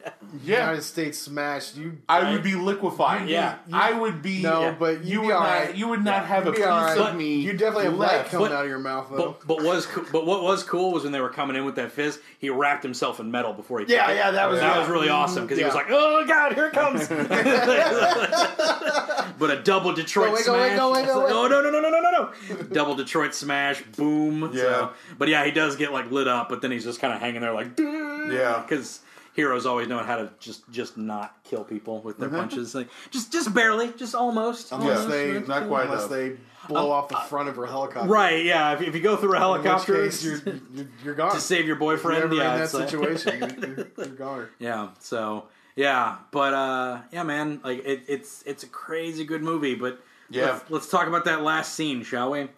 Yeah. United States smash, you I would be liquefied. Yeah. I would be. no, but you'd you be would all not. right. You would not have a You'd piece all right. of me. You definitely have light coming out of your mouth, though. But, but was but what was cool was when they were coming in with that fizz, he wrapped himself in metal before he. Yeah, yeah, that was- that yeah. was really awesome because he was like, "Oh God, here it comes!" (laughs) (laughs) but a double Detroit Go away, smash. go away, go It's like, away. oh no no no no no no no! double Detroit smash, boom. Yeah. So, but yeah, he does get like lit up, but then he's just kind of hanging there like, Yeah. because heroes always know how to just just not kill people with Mm-hmm. their punches, like just just barely, just almost. unless almost. they not quite unless enough. they blow off the front of her helicopter. Right, yeah. If, if you go through a helicopter case, you're, you're, gone. to save your If you're boyfriend, yeah, in that it's like- situation, you're, (laughs) you're, you're gone. Yeah. So yeah, but uh, yeah, man, like it, it's it's a crazy good movie. But Yeah. let's, let's talk about that last scene, shall we?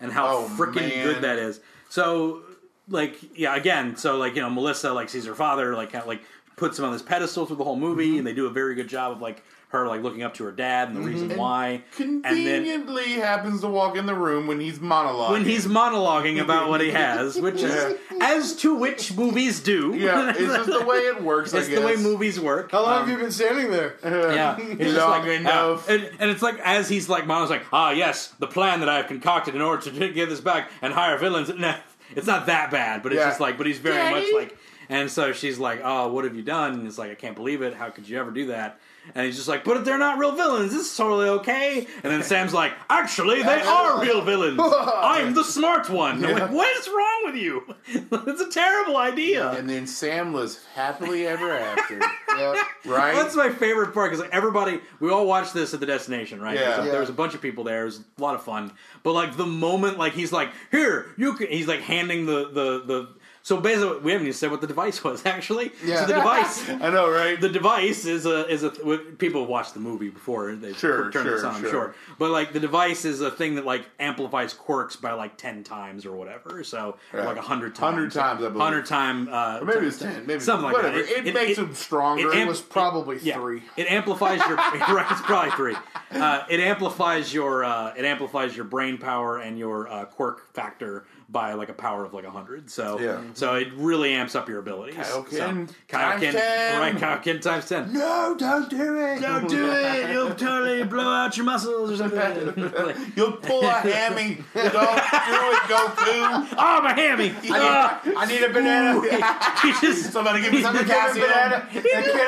And how Oh, freaking good that is. So like yeah again so like you know melissa like sees her father like kind of like puts him on this pedestal through the whole movie Mm-hmm. and they do a very good job of like her like looking up to her dad and the reason why and then Conveniently happens to walk in the room when he's monologuing. when he's monologuing about what he has (laughs) which is as to which movies do yeah, it's just the way it works. (laughs) it's I the way movies work How long Um, have you been standing there? (laughs) yeah, it's just Long like, enough. uh, and, and it's like as he's like, monologuing, like, ah, yes, the plan that I've concocted in order to get this back and hire villains. Nah, it's not that bad, but it's Yeah. just like, but he's very Daddy? much like, and so she's like, oh, what have you done? And it's like, I can't believe it. How could you ever do that? And he's just like, but they're not real villains. This is totally okay. And then Sam's like, actually, they are real villains. (laughs) I'm the smart one. I'm like, what is wrong with you? (laughs) It's a terrible idea. And then Sam lives happily ever after, (laughs) Yeah. right? That's my favorite part because like everybody, we all watched this at the destination, right? Yeah. There was, Yeah. there was a bunch of people there. It was a lot of fun. But like the moment, like he's like, "Here, you," can, he's like handing the the the. So basically, we haven't even said what the device was (laughs) actually. Yeah. So the device. (laughs) I know, right? The device is a is a people have watched the movie before they Sure, turned this sure, on, I'm sure. sure. But like the device is a thing that like amplifies quirks by like ten times or whatever. So Right. like a hundred times, 100 times, I believe. hundred time, uh, Or maybe it's ten. Maybe something like whatever. that. It, makes them stronger. it It was probably yeah, three. It amplifies your (laughs) right. It's probably three. Uh, it amplifies your uh, it amplifies your brain power and your uh, quirk factor by like a power of like hundred. So Yeah. so it really amps up your abilities. Kaioken so, times 10. right? Kaioken times ten. No, don't do it. Don't do it. You'll totally blow out your muscles or something. Like, (laughs) You'll pull a hammy. Don't do it, Goku. oh, my hammy! Ah, I need a banana. he (laughs) just (laughs) Somebody give me some Give me a potassium. banana.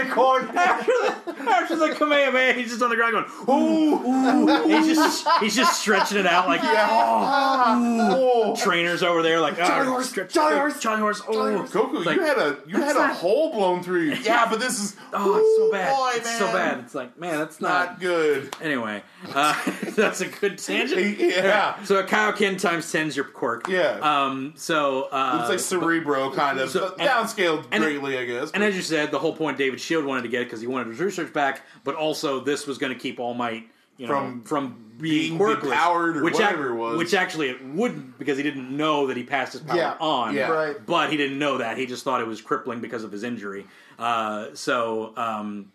And a corn. after the, after the Kamehameha, he's just on the ground going, ooh, ooh. He's just he's just stretching it out like, Oh. Trainers over there like, Jolly oh, horse, stretch, jolly horse, jolly horse, oh, jolly horse. Goku, Like, you had a you had a not- hole blown through you. Yeah, but this is oh, it's so bad, boy, it's so bad. It's like, man, that's not. not good. Anyway, uh, (laughs) that's a good tangent. (laughs) Yeah. So a Kaioken times ten's your quirk. Yeah. Um. So uh, It's like Cerebro, kind of so- and- downscaled and- greatly, I guess. And as you said, the whole point David Shield wanted to get because he wanted his research back, but also this was going to keep All Might, you know, From from being, being quirkless, depowered or which whatever it was. Which actually it wouldn't because he didn't know that he passed his power Yeah. on. Yeah. Right. But he didn't know that. He just thought it was crippling because of his injury. Uh, so, um,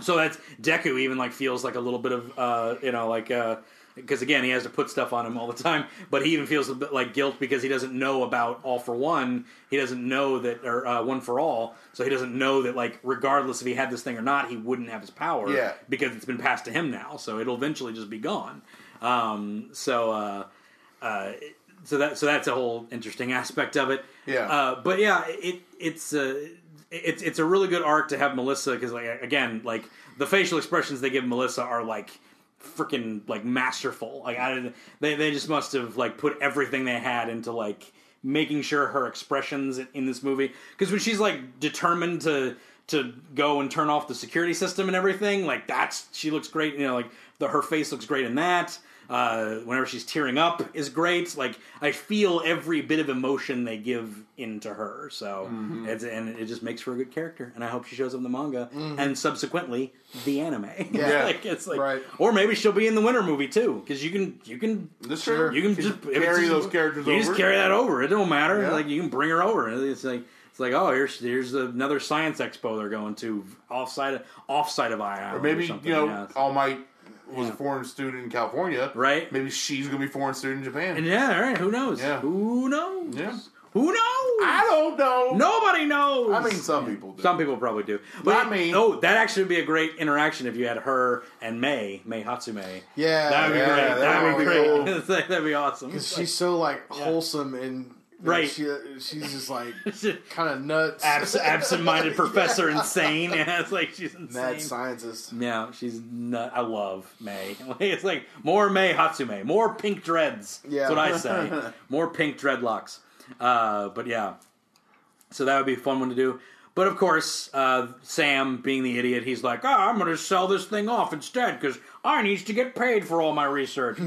so that's Deku even like feels like a little bit of uh, you know like because again he has to put stuff on him all the time, but he even feels a bit like guilt because he doesn't know about all for one. He doesn't know that or uh, one for all, so he doesn't know that like regardless if he had this thing or not, he wouldn't have his power. Yeah. because it's been passed to him now, so it'll eventually just be gone. Um, so. Uh, uh, so that so that's a whole interesting aspect of it. Yeah. Uh, but yeah, it it's a it's it's a really good arc to have Melissa because like again like the facial expressions they give Melissa are like freaking like masterful. Like I they they just must have like put everything they had into like making sure her expressions in, in this movie because when she's like determined to to go and turn off the security system and everything like that's she looks great you know like the her face looks great in that uh, whenever she's tearing up is great. Like I feel every bit of emotion they give into her, so it's and it just makes for a good character. And I hope she shows up in the manga and subsequently the anime. (laughs) Yeah. like it's like, Right. or maybe she'll be in the winter movie too, because you can you can this true. you can just carry it's those characters You over. just carry that over. It don't matter. Yeah. Like you can bring her over. It's like it's like oh here's here's another science expo they're going to offside offside of I Or maybe something. you know, yeah. All Might was Yeah. a foreign student in California, Right. Maybe she's gonna be a foreign student in Japan. And yeah, all right. Who knows? Yeah. Who knows? Yeah. Who knows? I don't know. Nobody knows. I mean, some people do. Some people probably do. Not me. Oh, that actually would be a great interaction if you had her and May, May Hatsume. Yeah. That would be Yeah, great. that would be be great. (laughs) That'd be awesome. Because she's so like wholesome and Right. She, she's just like (laughs) kind of nuts. Abs- absent-minded (laughs) professor, insane. (laughs) Yeah, it's like she's insane. Mad scientist. Yeah, she's nut. I love May. It's like more May Hatsume, more pink dreads. Yeah. That's what I say. more pink dreadlocks. Uh, but yeah, so that would be a fun one to do. But of course, uh, Sam, being the idiot, he's like, "Ah, I'm going to sell this thing off instead because I needs to get paid for all my research.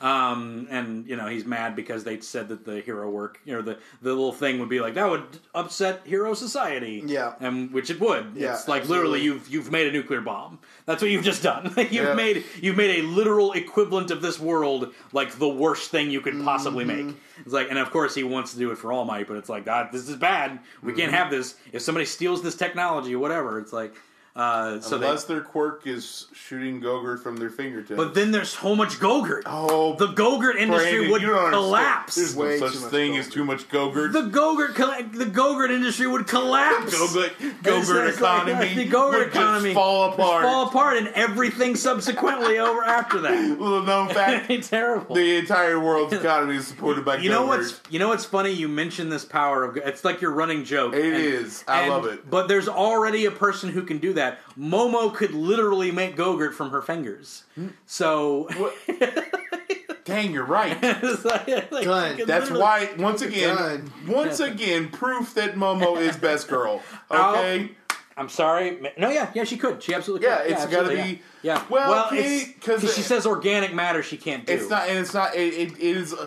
Um, and you know he's mad because they said that the hero work, you know, the the little thing would be like that would upset hero society. Yeah. and which it would. Yeah, it's like absolutely. literally you've you've made a nuclear bomb. That's what you've just done. (laughs) you've Yeah. made you've made a literal equivalent of this world like the worst thing you could possibly Mm-hmm. make. It's like, and of course he wants to do it for All Might, but it's like, God, this is bad. We can't have this. If somebody steals this technology whatever, it's like, uh, so they. Unless their quirk is shooting Gogurt from their fingertips. But then there's so much Gogurt. oh, the Gogurt industry Brendan, would you don't understand. collapse. There's Way no too such much thing Gogurt. as too much Gogurt. the Gogurt, the Gogurt industry would collapse. Gogurt, It's- Gogurt it's like- economy the Gogurt would economy just fall apart. fall apart, and everything subsequently over after that. (laughs) Little known fact: (laughs) terrible. the entire world's economy is supported by you know Gogurt. what's you know what's funny? You mentioned this power of it's like your running joke. It It is. is. I love it. But there's already a person who can do that. Momo could literally make Gogurt from her fingers. So (laughs) Dang, you're right. (laughs) it's like- like, Gun. you That's why, once again, God. once again, proof that Momo is best girl. (laughs) Okay, I'm sorry. No, yeah, yeah, she could. She absolutely Yeah, could. it's gotta be- Yeah. yeah. well, it's- Katie, 'cause 'cause she says organic matter she can't do. it's not, and it's not. It, it, it is. Uh,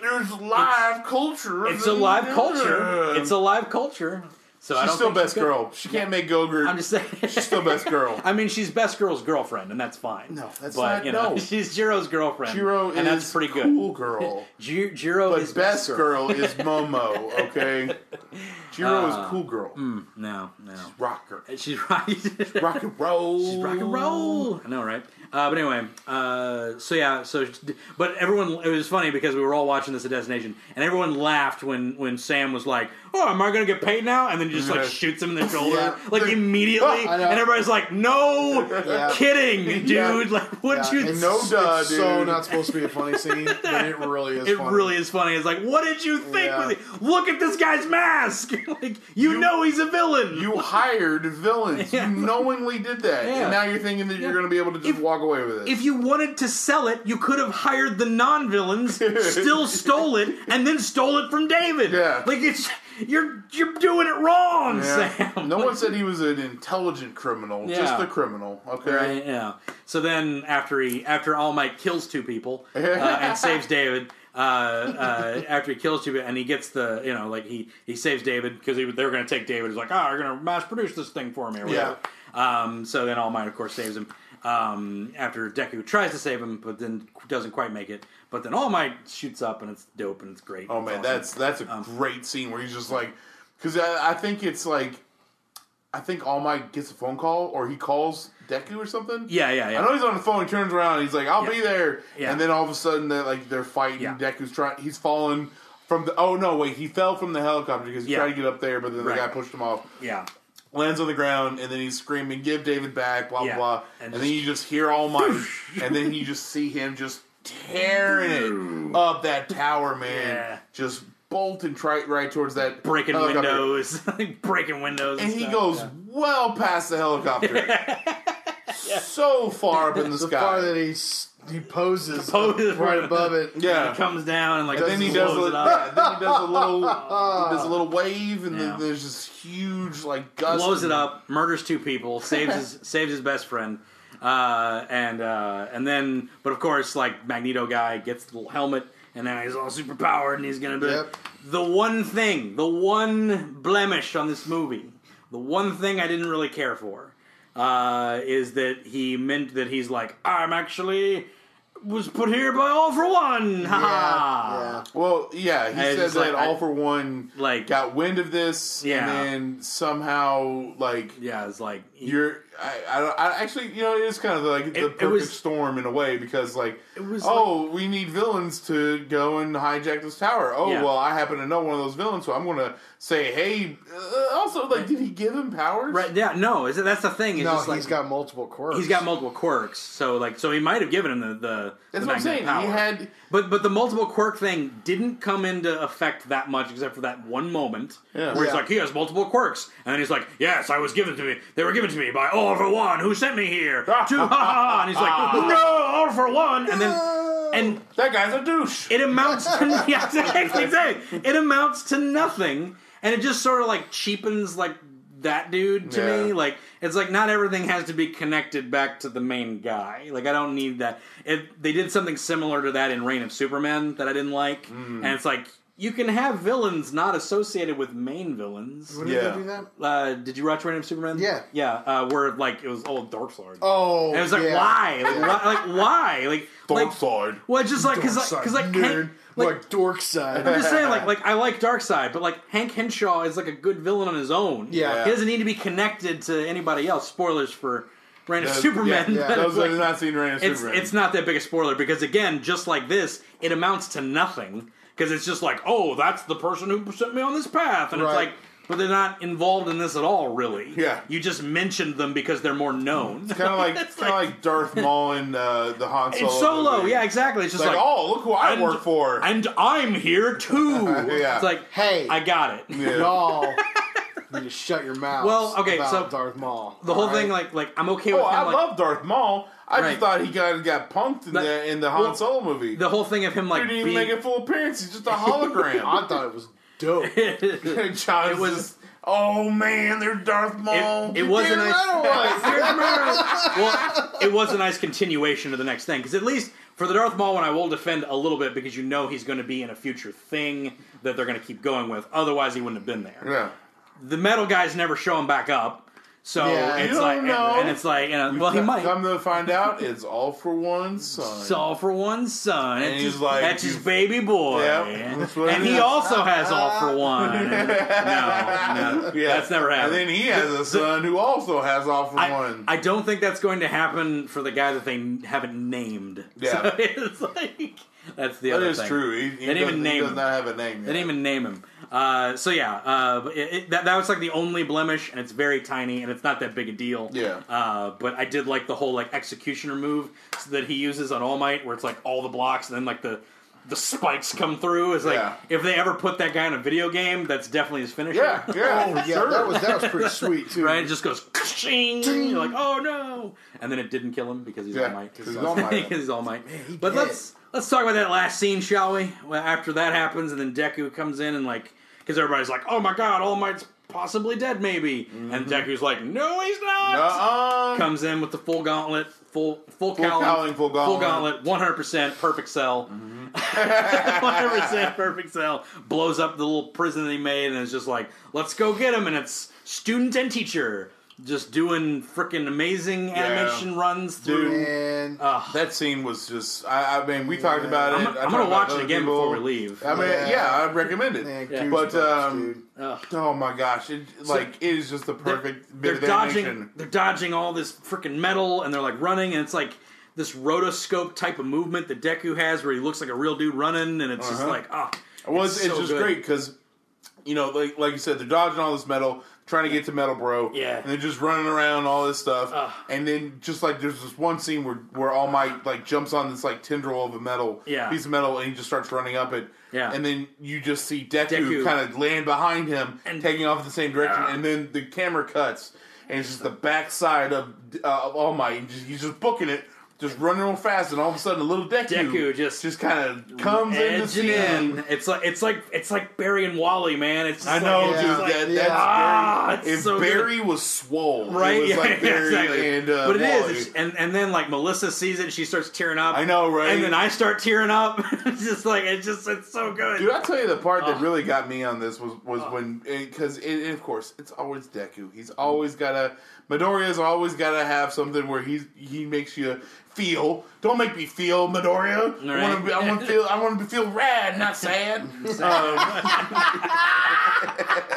there's live culture. It's a live culture. It's a live culture. So I She's don't still best girl. She can't make Gogurt. I'm just saying. She's still best girl. (laughs) I mean, she's best girl's girlfriend, and that's fine. No, that's but, not- You know, no. (laughs) she's Jiro's girlfriend, Jiro and is that's pretty good. cool girl. (laughs) Ji- Jiro But is best girl is Momo. Okay, Jiro Uh, is cool girl. No, no, Rocker. she's right. Rock and roll. She's rock and roll. I know, right? Uh, but anyway, uh, so yeah, so but everyone, it was funny because we were all watching this at Destination, and everyone laughed when when Sam was like, "Oh, am I going to get paid now?" And then he just like shoots him in the (laughs) shoulder, Yeah. like immediately, (laughs) and everybody's like, "No, Yeah. kidding, dude! (laughs) Yeah. Like, what you?" it's, No duh, it's so not supposed to be a funny scene, but it really is. It funny. really is funny. It's like, what did you think? With it? Look at this guy's mask. like, you, know he's a villain. You hired villains. You knowingly did that, and now you're thinking that you're going to be able to just If- walk away with it. if you wanted to sell it, you could have hired the non-villains, (laughs) still stole it, and then stole it from David. Yeah. like it's you're you're doing it wrong, Yeah. Sam. No one (laughs) said he was an intelligent criminal, Yeah. just a criminal. Okay. Right, yeah. So then, after he, after All Might kills two people (laughs) uh, and saves David, uh, uh, after he kills two people, and he gets the, you know, like he he saves David because they were going to take David. He's like, oh, you're going to mass produce this thing for me, whatever. Um, so then All Might, of course, saves him. Um, after Deku tries to save him, but then doesn't quite make it. But then All Might shoots up, and it's dope, and it's great. Oh It's man, awesome. that's that's a Um, great scene where he's just like, because I, I think it's like, I think All Might gets a phone call or he calls Deku or something. yeah, yeah, yeah. I know he's on the phone. He turns around. and He's like, "I'll Yeah. be there." Yeah. And then all of a sudden, they're like they're fighting. Yeah. Deku's trying. He's falling from the. Oh no! Wait, he fell from the helicopter because he Yeah. tried to get up there, but then Right. the guy pushed him off. yeah. Lands on the ground, and then he's screaming, "Give David back!" Blah Yeah. blah blah. And And, then you just hear All Might, (laughs) and then you just see him just tearing it up that tower, man. Yeah. Just bolting right right towards that Breaking helicopter. windows, (laughs) breaking windows, and he stuff. goes Yeah. well past the helicopter, (laughs) so far up in the The sky. part that he s- he poses, (laughs) Poses right right above it. yeah, He comes down and like And then he does a it little, up. yeah, then he does a little, (laughs) he does a little wave, and Yeah. then there's this huge like gust. blows it and- up, murders two people, saves his (laughs) saves his best friend, uh, and uh, and then, but of course, like Magneto guy gets the little helmet, and then he's all super powered, and he's gonna be Yep. the one thing, the one blemish on this movie, the one thing I didn't really care for, uh, is that he meant that he's like, I'm actually was put here by all for one, ha ha. yeah. Well, yeah, he I said that like, I- all for one Like, got wind of this, Yeah. and then somehow like yeah, it's like he- you're. I, I, I actually, you know, it is kind of like the It- it perfect was- storm in a way because like. it was Oh, we need villains to go and hijack this tower. Oh, Yeah. well, I happen to know one of those villains, so I'm going to say, hey. Uh, also, like, did he give him powers? right, yeah, no, is it, that's the thing. It's No, just like, he's got multiple quirks. He's got multiple quirks, so like, so he might have given him the the. That's the what I'm saying. magnetic He had. but but the multiple quirk thing didn't come into effect that much, except for that one moment Yeah. where he's like, he has multiple quirks, and then he's like, yes, I was given to me. They were given to me by All for One, who sent me here. (laughs) to ha ha ha, and he's like, (laughs) no, All for One, and then and That guy's a douche. it amounts to (laughs) yeah, exactly, exactly. It amounts to nothing, and it just sort of like cheapens like that dude to Yeah. me. Like it's like not everything has to be connected back to the main guy. Like I don't need that. It, they did something similar to that in Reign of Superman that I didn't like, Mm. and it's like you can have villains not associated with main villains. When did Yeah. they do that? Uh, did you watch Reign of Superman? Yeah. yeah. Uh, where like it was old Darkseid. Oh, and it was like yeah. why? Like, why? Like (laughs) why? Like Dark like side. well, it's just like because like Darkseid, because like nerd. Hank, like like dork side. I'm just saying, like, (laughs) like I like Darkseid, but like Hank Henshaw is like a good villain on his own. Yeah. he doesn't need to be connected to anybody else. Spoilers for Reign of Yeah, Superman. yeah, but Those it's, that (laughs) like- not seen Reign of it's Superman. it's not that big a spoiler because again, just like this, it amounts to nothing because it's just like, oh, that's the person who sent me on this path, and it's like. But they're not involved in this at all, really. Yeah. you just mentioned them because they're more known. kind of like (laughs) It's kind of like Darth Maul in uh, the Han Solo. It's solo, movie. yeah, exactly. It's just It's like, like, oh, look who I and- work for. and I'm here too. (laughs) Yeah. It's like, Hey. I got it. Yeah. (laughs) Y'all You to shut your mouth. Well, okay, about so Darth Maul. The whole all thing, like, like I'm okay with Oh, him. I like, love Darth Maul. I Right. just thought he got got punked in But- the in the Han well, Solo movie. the whole thing of him like he didn't even being. make a full appearance. He's just a hologram. (laughs) I thought it was dope. (laughs) John It was- just, oh man, they're Darth Maul. it, it was a nice. right (laughs) it well, it was a nice continuation of the next thing because at least for the Darth Maul one, I will defend a little bit because you know he's going to be in a future thing that they're going to keep going with. Otherwise, he wouldn't have been there. yeah. The metal guys never show him back up. So Yeah, it's like, know. and it's like, you know, well, he might. Come to find out, it's all for one son. It's all for one son. And It's he's like, that's his baby boy. Yep, and that's what and it he is. also has all for (laughs) one. And- no, no, yeah, that's never happened. And then he has a son who also has all for I, one. I don't think that's going to happen for the guy that they haven't named. Yeah. (laughs) So it's like that's the that other is thing. true. He, he They didn't even he name does him. not have a name. They Yet. didn't even name him. Uh, so yeah, uh, it, it, that, that was like the only blemish, and it's very tiny, and it's not that big a deal. Yeah. Uh, but I did like the whole like executioner move that he uses on All Might, where it's like all the blocks, and then like the the spikes come through. Is like Yeah. if they ever put that guy in a video game, that's definitely his finisher. Yeah, (laughs) yeah, Oh yeah, sure. that was that was pretty sweet too. Right, it just goes ching. You're like, oh no, and then it didn't kill him because he's Yeah, all might. 'cause he's All Might. (laughs) Because he's all might. he but did. let's let's talk about that last scene, shall we? Well, after that happens, and then Deku comes in and like, because everybody's like, oh my god, All Might's possibly dead, maybe, and mm-hmm. Deku's like, no, he's not. Uh-uh. Comes in with the full gauntlet, full full, Full cowling, cowling, full gauntlet. gauntlet, one hundred percent perfect cell. Mm-hmm. (laughs) (laughs) One hundred percent perfect cell blows up the little prison that he made, and it's just like, let's go get him. And it's student and teacher just doing freaking amazing animation runs through. Dude. And That scene was just. I, I mean, we talked about it. I'm, I I'm gonna watch it again people. before we leave. I mean, Yeah. yeah, I recommend it. man, Yeah. But um. Ugh. oh my gosh, it, like it is just the perfect they're bit of dodging animation. they're dodging all this freaking metal and they're like running and it's like this rotoscope type of movement that Deku has where he looks like a real dude running and it's just Uh-huh. like ah Well, it's, it's, so just good. great because, you know, like like you said, they're dodging all this metal, trying to get to Metal Bro. Yeah. And they're just running around all this stuff. Ugh. And then just like there's this one scene where where All Might like jumps on this like tendril of a metal Yeah. piece of metal and he just starts running up it. Yeah. And then you just see Deku, Deku. kind of land behind him, And- taking off in the same direction, Yeah. and then the camera cuts. And it's just the backside of, uh, of All Might. And just, he's just booking it, just running real fast, and all of a sudden, a little Deku, Deku just- just kind of comes in to edging in. It's like it's like it's like Barry and Wally, man. It's just I like, know, it's dude. like- that, that's Ah, Barry. If so good. Was swole, Right, It was yeah, like (laughs) Barry exactly. and uh, but it is, Wally. It's- and and then like Melissa sees it, and she starts tearing up. I know, right? And then I start tearing up. (laughs) it's just like it's just it's so good. Dude, I tell you, the part that really got me on this was was when because of course it's always Deku. He's always got to Midoriya's always got to have something where he's he makes you feel. Don't make me feel, Midoriya. I want Right. to. I want to feel. I want to feel rad, not (laughs) sad. um, (laughs)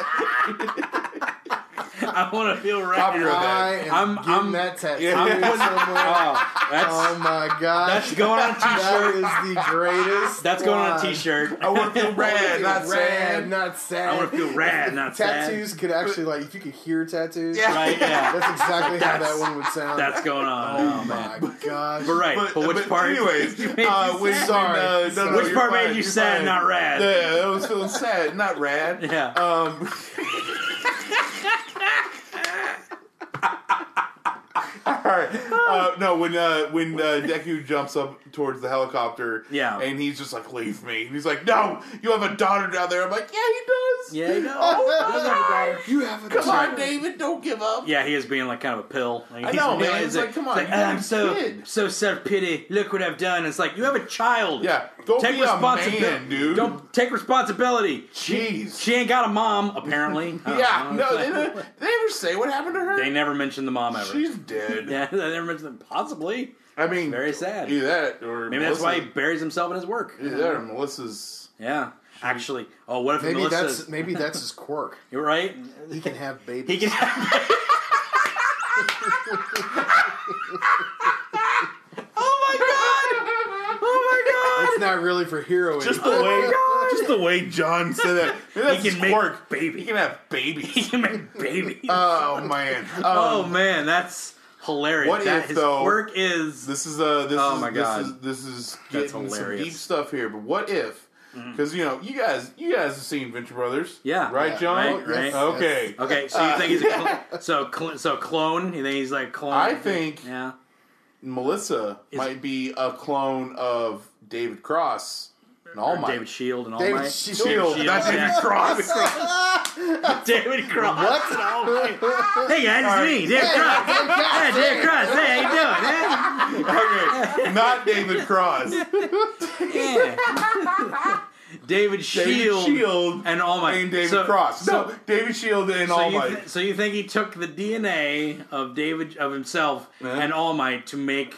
I want to feel right. Copyright that. I am I'm- getting I'm- that tattoo Yeah. I'm somewhere. (laughs) Oh, that's oh my god, that's going on a That t-shirt. is the greatest. That's going on a line. t-shirt. I want to feel (laughs) rad, not Rad, sad. not sad. I want to feel rad, not sad. tattoos could actually like if you could hear tattoos. Yeah. Right? Yeah. (laughs) That's exactly how that one would sound. That's going on. oh, Oh, man. my gosh. But right. But, But, which but part? Anyways, uh, when. Sorry. when, uh, no, no, Which part fine, made you sad, not rad? Yeah, that was feeling sad, not rad. Yeah. Um, all right. (laughs) Uh, no, when uh, when uh, Deku jumps up towards the helicopter, Yeah. and he's just like, "Leave me." And he's like, "No, you have a daughter down there." I'm like, "Yeah, he does." Yeah, he does. He does have a daughter. (laughs) You have a Come on, David, don't give up. Yeah, he is being like kind of a pill. Like, I he's- know, man. he's It's like, come on, it's you got I'm a so kid." so self pity. Look what I've done. It's like you have a child. Yeah, go take be a responsibility, man, dude. Don't take responsibility. Jeez. She ain't got a mom, apparently. (laughs) Uh, yeah, uh, no, It's they, like- never- they never say what happened to her. they never mentioned the mom ever. She's dead. (laughs) yeah, they never mentioned possibly. I mean, Very sad. Either that, or Maybe that's why he buries himself in his work. Either that, or Melissa's. Yeah, actually. Oh, what if Maybe Melissa? that's maybe that's his quirk. (laughs) You're right. He can have babies. He can. oh my god! Oh my It's not really for heroism. Just the way, just the way John said that. (laughs) Maybe that's He can his make quirk. baby. He can have He can make babies. (laughs) oh man. Um, oh man, that's hilarious. what that if, his though- work is This is uh this Oh is my this is this is That's getting some hilarious. deep stuff here. But what if? Mm-hmm. Because you know you guys you guys have seen Venture Brothers, Yeah. right, Yeah, John? right, right. Okay. okay. So you think he's a cl- (laughs) so cl- so clone? You think he's like clone? I think yeah. Melissa Is- might be a clone of David Cross and All Might. David Shield and All David Might. Shield. Shield, not David yeah. Cross. David Cross. (laughs) What? and All Might. Hey guys, it's me, David Cross. Hey, David Cross. Hey, how you doing? okay, not David Cross. Yeah. David Shield, David Shield and All Might. and David So- Cross. So, no, David Shield and so All Might. th- so you think he took the DNA of David of himself Yeah. and All Might to make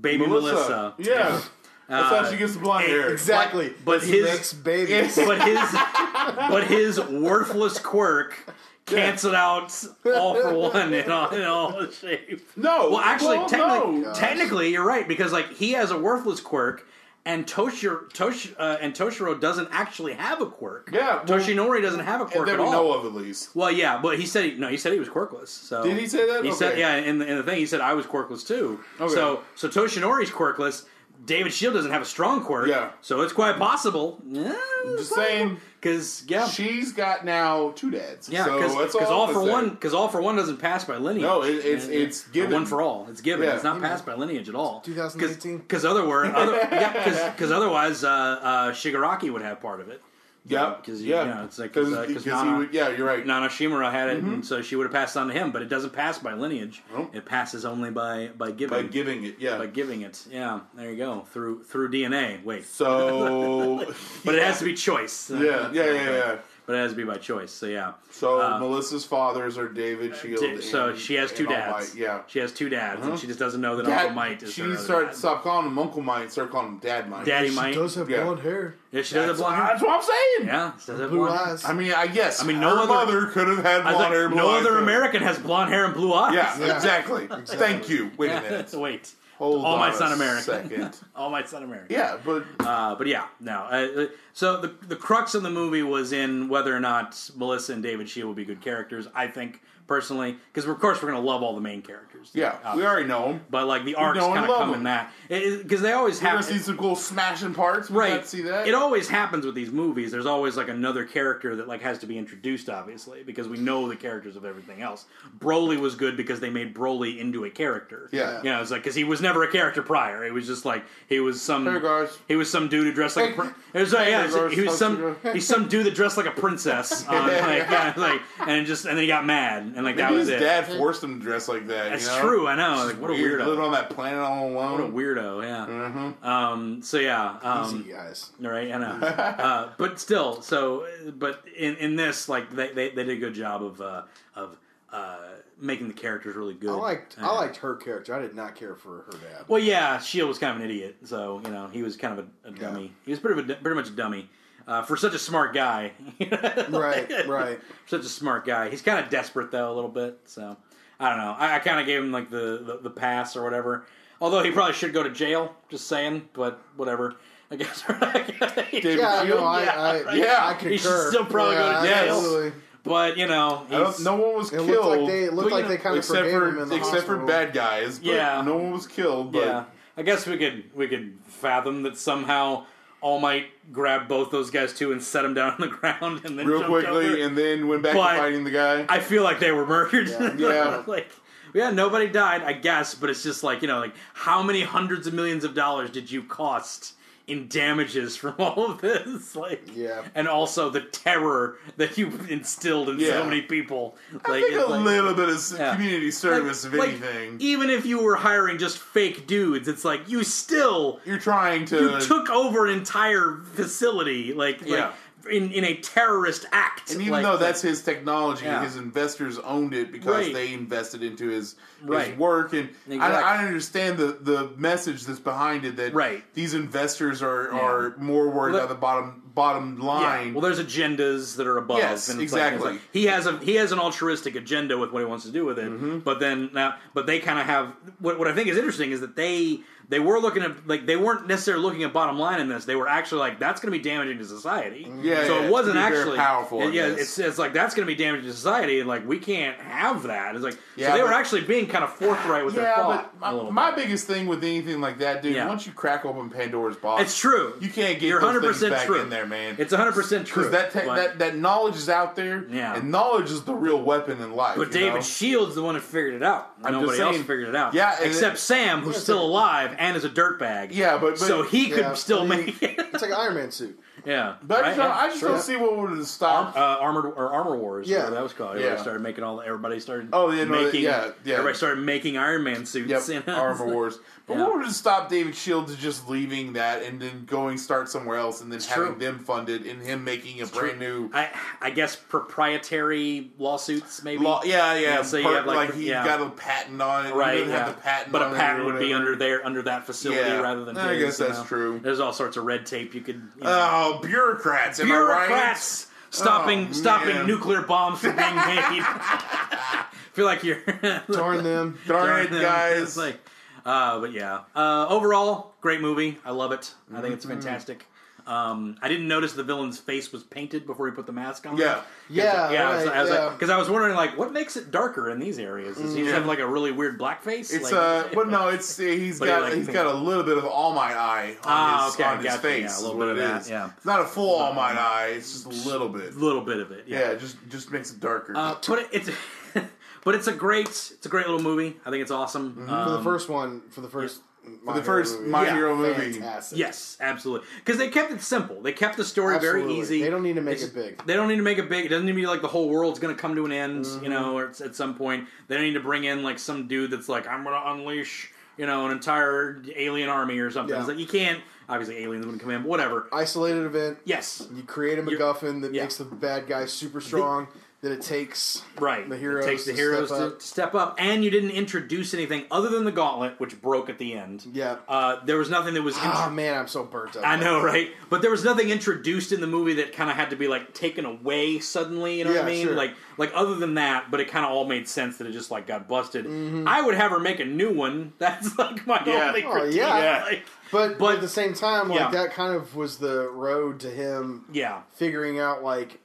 baby Melissa? Yeah. That's Uh, how she gets the blonde hair. exactly. But he his- makes babies. but his (laughs) but his worthless quirk canceled out all for one in all, in all shape. No. Well, actually, well, technically, no. technically, you're right because like he has a worthless quirk, and Toshiro, Tosh, uh, and Toshiro doesn't actually have a quirk. Yeah, well- Toshinori doesn't have a quirk that at we all. know of at least. Well, yeah, but he said he, no. He said he was quirkless. So Did he say that? He said yeah. In the, in the thing, he said I was quirkless too. Okay. So so Toshinori's quirkless. David Shield doesn't have a strong quirk. Yeah. So it's quite possible. Yeah, Just saying, Because yeah, she's got now two dads. yeah, because that's all, all, for one because all for one doesn't pass by lineage. No, it- it's- yeah. it's given. one for all. It's given. Yeah. It's not passed by lineage at all. 2018. Because other other, yeah, (laughs) otherwise uh, uh, Shigaraki would have part of it. Yeah, because yeah. you know, it's like because uh, Nana- would. Yeah, you're right. Nana Shimura had it, and so she would have passed on to him. But it doesn't pass by lineage. Nope. It passes only by by giving. By giving it, yeah. By giving it. Yeah, there you go. Through through DNA. Wait, so, (laughs) but it has to be choice. yeah, yeah, yeah, yeah. But it has to be by choice. So yeah. So Uh, Melissa's fathers are David Shield. Di- so and- she has two dads. Might, Yeah. She has two dads, and she just doesn't know that Dad, Uncle Mike is she her other started dad. stop calling him Uncle Might, start calling him Dad Mike. Daddy she Might. does have Yeah. blonde hair. Yeah, she does have That's, blonde hair. that's what I'm saying. Yeah, she does have Blue blonde hair. eyes. I mean, I guess. I mean, her no other- mother could have had blonde like, hair. blue no eyes, other too. American has blonde hair and blue eyes. Yeah, (laughs) Yeah. exactly. Thank you. Wait a minute. (laughs) Wait. Hold All on Might's a not American. Second. (laughs) All Might's not American. Yeah, but Uh, but yeah, no. Uh, so the the crux of the movie was in whether or not Melissa and David Shield would be good characters. I think personally, because of course we're gonna love all the main characters. Yeah, Uh, we already know him. But like the arcs kind of come them. in that because they always We're have gonna see some cool smashing parts. We right. see that. It always happens with these movies. There's always like another character that like has to be introduced, obviously, because we know the characters of everything else. Broly was good because they made Broly into a character. Yeah. you know, it's like because he was never a character prior. It was just like he was some. Hey. He was some dude who dressed like. Hey. a prin- it was like, yeah, guys. he was some. (laughs) He's some dude that dressed like a princess. On, (laughs) like, yeah, like, and just and then he got mad and like that was his it. dad forced him to dress like that. That's know? true. I know. Like, what a weirdo. Living on that planet all alone. What a weirdo. Yeah. Mhm. Um. So yeah. Um, Easy guys. Right, I know. (laughs) uh, but still, so but in in this, like they they, they did a good job of uh, of uh, making the characters really good. I liked I liked her character. I did not care for her dad. Well, yeah, Shield was kind of an idiot, so you know he was kind of a, a dummy. He was pretty of a, pretty much a dummy uh, for such a smart guy. (laughs) Right, right. (laughs) such a smart guy. He's kind of desperate though a little bit. So I don't know. I, I kind of gave him like the, the the pass or whatever. Although he probably should go to jail. Just saying, but whatever. I guess. (laughs) Dude, Yeah, Shield? no, I, I, Yeah. I (laughs) He should still probably go to jail. absolutely. but you know, he's, no one was It killed. looked like they it looked Well, you like they kind of except forgave him for in the except for bad guys. But Yeah. no one was killed. But yeah. I guess we could we could fathom that somehow All Might grabbed both those guys too and set them down on the (laughs) ground and then real quickly, over. and then went back But- to fighting the guy. I feel like they were murdered. (laughs) Yeah. like yeah, nobody died, I guess, but it's just like you know, like how many hundreds of millions of dollars did you cost in damages from (laughs) all of this. Like, Yeah. and also the terror that you instilled in Yeah. so many people. Like, I think a like- little bit of Yeah. community service, if like, anything. even if you were hiring just fake dudes, it's like you still You're trying to. you took over an entire facility, like, like Yeah. In in a terrorist act. and even like- though that's his technology, Yeah. his investors owned it because Right. they invested into his Right. his work, and Exactly. I, I understand the the message that's behind it. That Right. these investors are Yeah. are more worried Well, about the bottom bottom Yeah. line. Well, there's agendas that are above. Yes, and it's like- exactly. like- he has a he has an altruistic agenda with what he wants to do with it. Mm-hmm. But then now, but they kind of have what what I think is interesting is that they they were looking at like they weren't necessarily looking at bottom line in this. They were actually like that's going to be damaging to society. Mm. Yeah, So yeah, it wasn't gonna be very actually powerful in Yeah, this. it's it's like that's going to be damaging to society, and like we can't have that. It's like Yeah, so they were actually being kind of forthright with their yeah, thought. but my, my biggest thing with anything like that, dude, Yeah. once you crack open Pandora's box, it's true. You can't get You're 100% back true. in there, man. It's 100 percent true. because that, te- but- that that knowledge is out there, Yeah. and knowledge is the real weapon in life. But David know? Shields the one who figured it out. I'm Nobody just else figured it out. Yeah, except it- Sam, who's still alive and is a dirtbag. Yeah, but- but- so he could Yeah, still I mean, make it. It's like an Iron Man suit. Yeah, But I right? just, don't, I just Sure. don't see what would have stopped. uh, armored or armor wars. Yeah. That was called. Everybody Yeah. started making all. Everybody started. Oh, yeah, no, making. yeah, yeah. Everybody started making Iron Man suits. Yep? Armor Wars. (laughs) But Yeah. what would have stopped David Shields just leaving that and then going start somewhere else and then having true. them funded and him making a brand new I I guess proprietary lawsuits maybe. law? Yeah, yeah. Yeah, so you have like, like, he's yeah. got a patent on it. Right, yeah. have the patent but a patent would be under there under that facility rather than. I his, guess you that's know? true. There's all sorts of red tape you could. You know, Oh, bureaucrats! Am I right? bureaucrats stopping Oh, stopping nuclear bombs from being (laughs) made. (laughs) feel like you're (laughs) Darn them. Darn it, them. guys! It's like, uh, but yeah. Uh, overall, great movie. I love it. I think Mm-hmm. it's fantastic. Um, I didn't notice the villain's face was painted before he put the mask on. yeah. Yeah, Yeah, I was, right, I was yeah. like, because I was wondering, like, what makes it darker in these areas? Does he just have like a really weird black face? It's like, uh, but no, (laughs) it's he's But he, got like, he's pink- got a little bit of All Might Eye on Ah, his okay, on his face. yeah, a little bit of that, is. yeah. It's not a full All Might Eye. It's just a little bit. little bit of it. Yeah, it just just makes it darker. Uh, but it, it's (laughs) but it's a great it's a great little movie. I think it's awesome. For the Um, first one, for the first, For the first My Yeah. Hero movie. fantastic. Yes, absolutely. Because they kept it simple. They kept the story very easy. They don't need to make It's- it big. They don't need to make it big. It doesn't need to be like the whole world's going to come to an end, Mm-hmm. you know, or it's at some point. They don't need to bring in like some dude that's like, I'm going to unleash, you know, an entire alien army or something. Yeah. It's like you can't. Obviously, aliens wouldn't come in, but whatever. Isolated event. Yes, You create a You're- MacGuffin that yeah. makes the bad guy super strong. That it takes right. the heroes it takes the to heroes step to, step up, and you didn't introduce anything other than the gauntlet, which broke at the end. Yeah. Uh, there was nothing that was. Ah intro- man, I'm so burnt out. I know, right? But there was nothing introduced in the movie that kind of had to be like taken away suddenly. You know what I mean? sure. Like, like other than that, but it kind of all made sense that it just like got busted. Mm-hmm. I would have her make a new one. (laughs) That's like my Yeah. only Oh, critique. yeah. Like, But, But- at the same time, like Yeah. that kind of was the road to him yeah. figuring out like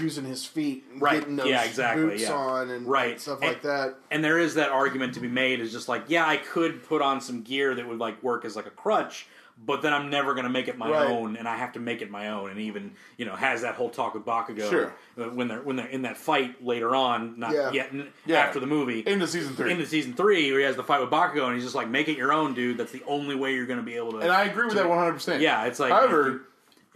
using his feet, and Right. getting those Yeah, exactly, boots yeah. on, and Right. stuff And- like that. And there is that argument to be made is just like, yeah, I could put on some gear that would like work as like a crutch, but then I'm never going to make it my Right. own, and I have to make it my own. And even you know has that whole talk with Bakugo Sure. uh, when they're when they're in that fight later on, not Yeah. yet n- Yeah. after the movie. Into season three. into season three, where he has the fight with Bakugo, and he's just like, "Make it your own, dude. That's the only way you're going to be able to." and I agree with that 100. percent yeah, it's like, However,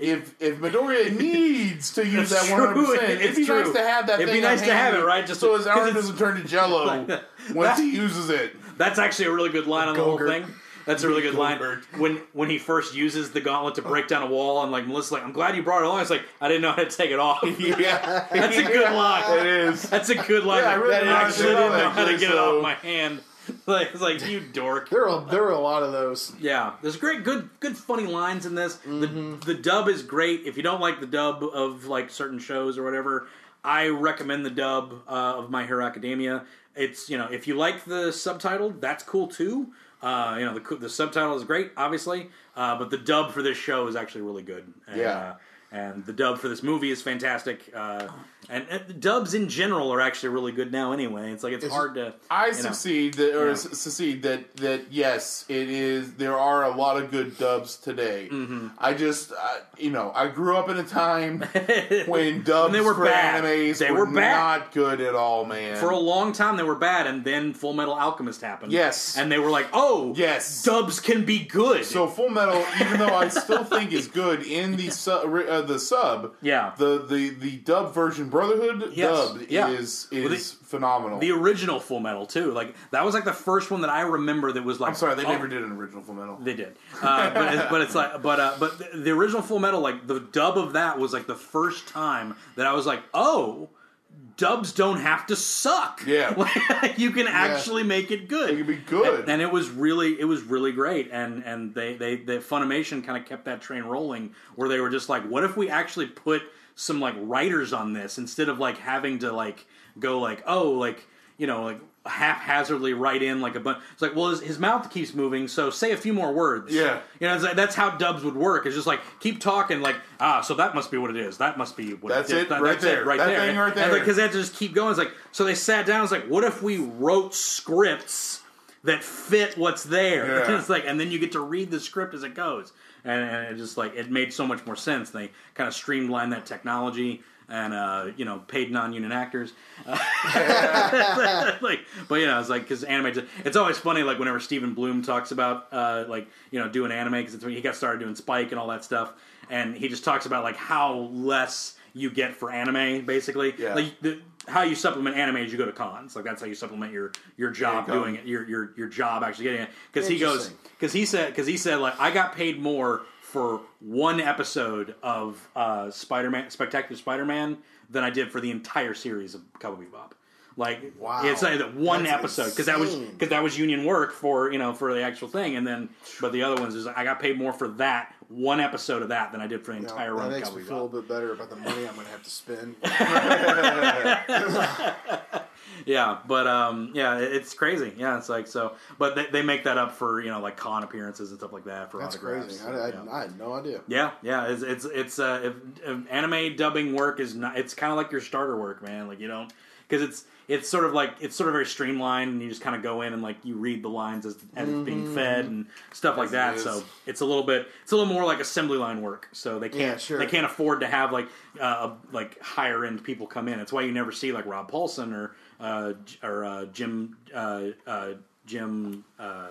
if if Midoriya (laughs) needs to use that one hundred percent, it'd It's be true. nice to have that. It'd be nice on to have it, right? Just so his arm doesn't turn to Jello (laughs) That- once he uses it. that's actually a really good line on the whole thing. That's a really good line when when he first uses the gauntlet to break down a wall, and like Melissa's like, "I'm glad you brought it along." It's like I didn't know how to take it off. (laughs) Yeah, That's a good line. It is. That's a good line. Yeah, I really I didn't know how to actually didn't know how to actually, get it off my hand. (laughs) Like it's like you dork. There are there were a lot of those. Yeah, there's great, good, good, funny lines in this. Mm-hmm. The the dub is great. If you don't like the dub of like certain shows or whatever, I recommend the dub uh, of My Hero Academia. It's you know if you like the subtitle, that's cool too. Uh, you know the the subtitle is great, obviously, uh, but the dub for this show is actually really good. And, Yeah. Uh, and the dub for this movie is fantastic. Uh, and, and dubs in general are actually really good now. Anyway, it's like it's, It's- hard to. I you know. succeed that, or succeed that that yes, it is. There are a lot of good dubs today. Mm-hmm. I just, I, you know, I grew up in a time (laughs) when dubs they were for bad. animes They were, were bad. not good at all, man. For a long time, they were bad, and then Full Metal Alchemist happened. Yes. and they were like, "Oh, Yes. dubs can be good." so Full Metal, even though I still think is good in the (laughs) sub, uh, the sub, Yeah. the the the dub version Brotherhood Yes. dub Yeah. is is Well, the- phenomenal. the original Full Metal too, like that was like the first one that I remember that was like. I'm sorry, they oh, never did an original Full Metal. They did, uh, but it's, but it's like, but uh, but the, the original Full Metal, like the dub of that was like the first time that I was like, oh, dubs don't have to suck. Yeah. (laughs) You can actually make it good. It can be good. and, and it was really, it was really great. And and they they, they Funimation kind of kept that train rolling, where they were just like, what if we actually put some like writers on this instead of like having to like go like, oh, like you know like haphazardly write in like a bunch. It's like, well, his, his mouth keeps moving, so say a few more words. Yeah. you know, it's like, that's how dubs would work. It's just like keep talking, like ah, so that must be what it is. That must be what That's it is. it, That- right that's there. it, right That there. thing right And, there. because they had to just keep going. It's like so they sat down. It's like, what if we wrote scripts that fit what's there? Yeah. (laughs) it's like, and then you get to read the script as it goes, and, and it just like it made so much more sense. They kind of streamlined that technology. And uh, you know, paid non-union actors, (laughs) (laughs) like, but you know, it's like because anime. It's always funny, like whenever Stephen Blum talks about uh, like you know doing anime because he got started doing Spike and all that stuff, and he just talks about like how less you get for anime, basically. Yeah. Like the, how you supplement anime is you go to cons. Like that's how you supplement your your job Yeah, doing it, your your your job actually getting it. Because he goes, because he said, because he said like I got paid more for one episode of uh, Spider-Man, Spectacular Spider-Man, than I did for the entire series of Cowboy Bebop. Like, Wow. it's like that one That's episode because that was because that was union work for you know for the actual thing, and then but the other ones is I got paid more for that one episode of that than I did for the You know, entire that run of makes me feel a little bit better about the money I'm going to have to spend. (laughs) (laughs) (laughs) Yeah, but um, yeah, it's crazy. Yeah, it's like so, but they, they make that up for you know like con appearances and stuff like that for That's autographs. crazy. I, I, yeah. I had no idea. Yeah, yeah, it's it's it's uh, if, if anime dubbing work is not. It's kind of like your starter work, man. Like you don't because it's it's sort of like it's sort of very streamlined, and you just kind of go in and like you read the lines as, as it's being fed and stuff like that. it. So it's a little bit it's a little more like assembly line work. So they can't Yeah, sure. they can't afford to have like uh, like higher end people come in. It's why you never see like Rob Paulsen or uh, or uh, Jim uh, uh, Jim. Uh,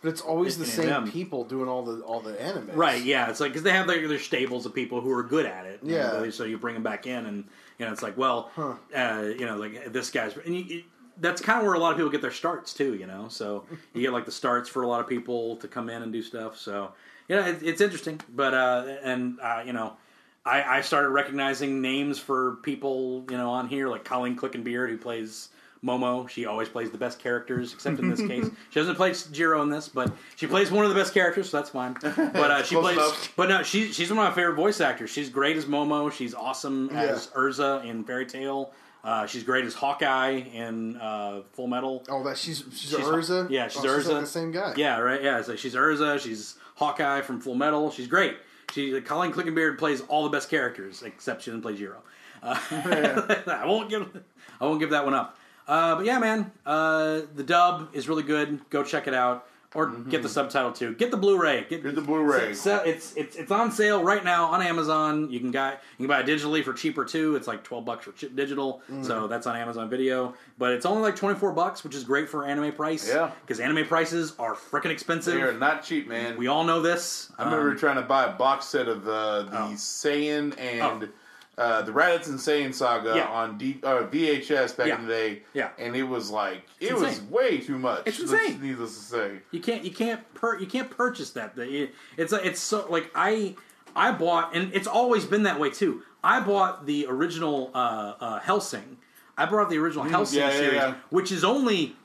But it's always the same them. people doing all the all the anime. Right, yeah, it's like because they have their, their stables of people who are good at it. Yeah. And so you bring them back in, and you know it's like, well, uh, you know, like this guy's, and you, you, that's kind of where a lot of people get their starts too. You know, so you get like the starts for a lot of people to come in and do stuff. So yeah, it, it's interesting, but uh, and uh, you know. I, I started recognizing names for people, you know, on here like Colleen Clinkenbeard, who plays Momo. She always plays the best characters, except in this (laughs) case, she doesn't play Jiro in this, but she plays one of the best characters, so that's fine. But uh, she plays, enough. but no, she, she's one of my favorite voice actors. She's great as Momo. She's awesome as Yeah. Erza in Fairy Tail. Uh, she's great as Hawkeye in uh, Full Metal. Oh, that she's she's, She's- Erza. yeah, she's oh, Erza. She's like the same guy. Yeah, right. Yeah, so she's Erza. She's Hawkeye from Full Metal. She's great. She Colleen Clinkenbeard plays all the best characters, except she doesn't play Jiro. (laughs) Uh, (laughs) I won't give I won't give that one up. Uh, but yeah, man, uh, the dub is really good. Go check it out, or get the subtitle too. Get the Blu-ray. Get the Blu-ray. So it's it's it's on sale right now on Amazon. You can buy you can buy it digitally for cheaper too. It's like twelve bucks for digital, so that's on Amazon Video. But it's only like twenty four bucks, which is great for anime price. Yeah. because anime prices are freaking expensive. They are not cheap, man. We all know this. I remember Um, trying to buy a box set of uh, the Oh. Saiyan and uh, the Raditz Saiyan saga Yeah. on D- uh, VHS back Yeah. in the day. Yeah. and it was like it It's was way too much. It's insane. Needless to say, you can't you can't per you can't purchase that. It's it's so like I I bought and it's always been that way too. I bought the original uh, uh, Hellsing. I brought the original Hellsing Mm, yeah, yeah, series, which is only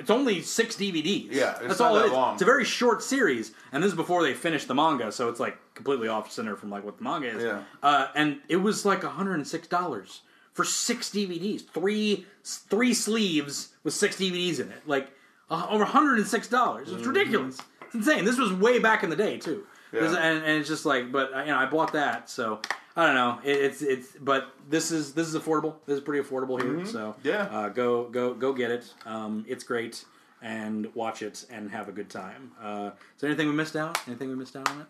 it's only six DVDs. Yeah, it's that's not all that it is. long. It's a very short series, and this is before they finished the manga, so it's like completely off center from like what the manga is. Yeah. Uh, and it was like hundred and six dollars for six DVDs, three three sleeves with six DVDs in it, like uh, over hundred and six dollars. It's ridiculous. It's insane. This was way back in the day too. Yeah. And, and it's just like, but uh, you know, I bought that, so I don't know. It, it's it's, but this is this is affordable. This is pretty affordable here. So Mm-hmm. Yeah. uh, go go go get it. Um, it's great, and watch it and have a good time. Uh, is there anything we missed out? Anything we missed out on it?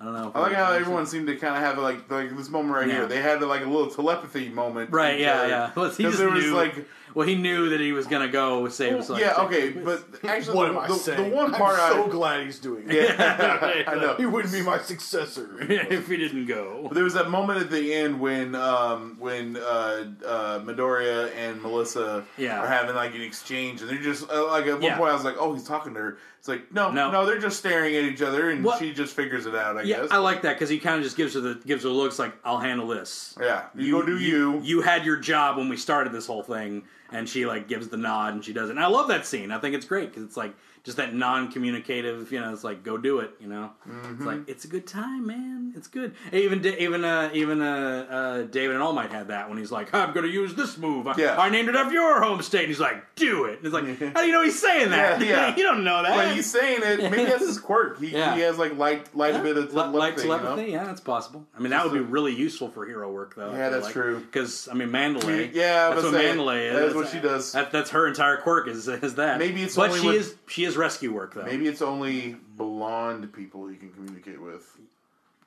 I don't know. I like how everyone seemed to kind of have like like this moment right Yeah. here. They had like a little telepathy moment, Right? Yeah, yeah. Well, (laughs) he 'Cause just there was knew. like well, he knew that he was gonna go save his life. yeah, okay, but actually, What the, am I the, saying? the one part I'm so I glad he's doing (laughs) it. yeah, I know. He wouldn't be my successor. (laughs) if he didn't go. But There was that moment at the end when um, when uh, uh, Midoriya and Melissa Yeah. are having like an exchange, and they're just uh, like at one Yeah. point I was like, "Oh, he's talking to her." It's like, no, No. no, they're just staring at each other, and What- she just figures it out. I Yeah, guess. I like that because he kind of just gives her the gives her looks like I'll handle this. Yeah, you, go do you. You had your job when we started this whole thing, and she like gives the nod and she does it. And I love that scene. I think it's great because it's like just that non-communicative. You know, it's like go do it. You know, Mm-hmm. it's like it's a good time, man. It's good. Even even uh, even uh, uh, David and All Might had that when he's like, I'm going to use this move. I, Yeah. I named it after your home state. And he's like, do it. And it's like, how do you know he's saying that? Yeah, yeah. (laughs) you don't know that. But he's saying it. Maybe that's his quirk. He, Yeah. he has like light, light a bit of telepathy. like you know? yeah, that's possible. I mean, that would be really useful for hero work, though. Yeah, that's true. Because I mean, Mandalay. Yeah, that's what saying, Mandalay is. that is what she does. That, that's her entire quirk is is that. Maybe it's but only she with- is she is rescue work though. Maybe it's only blonde people he can communicate with.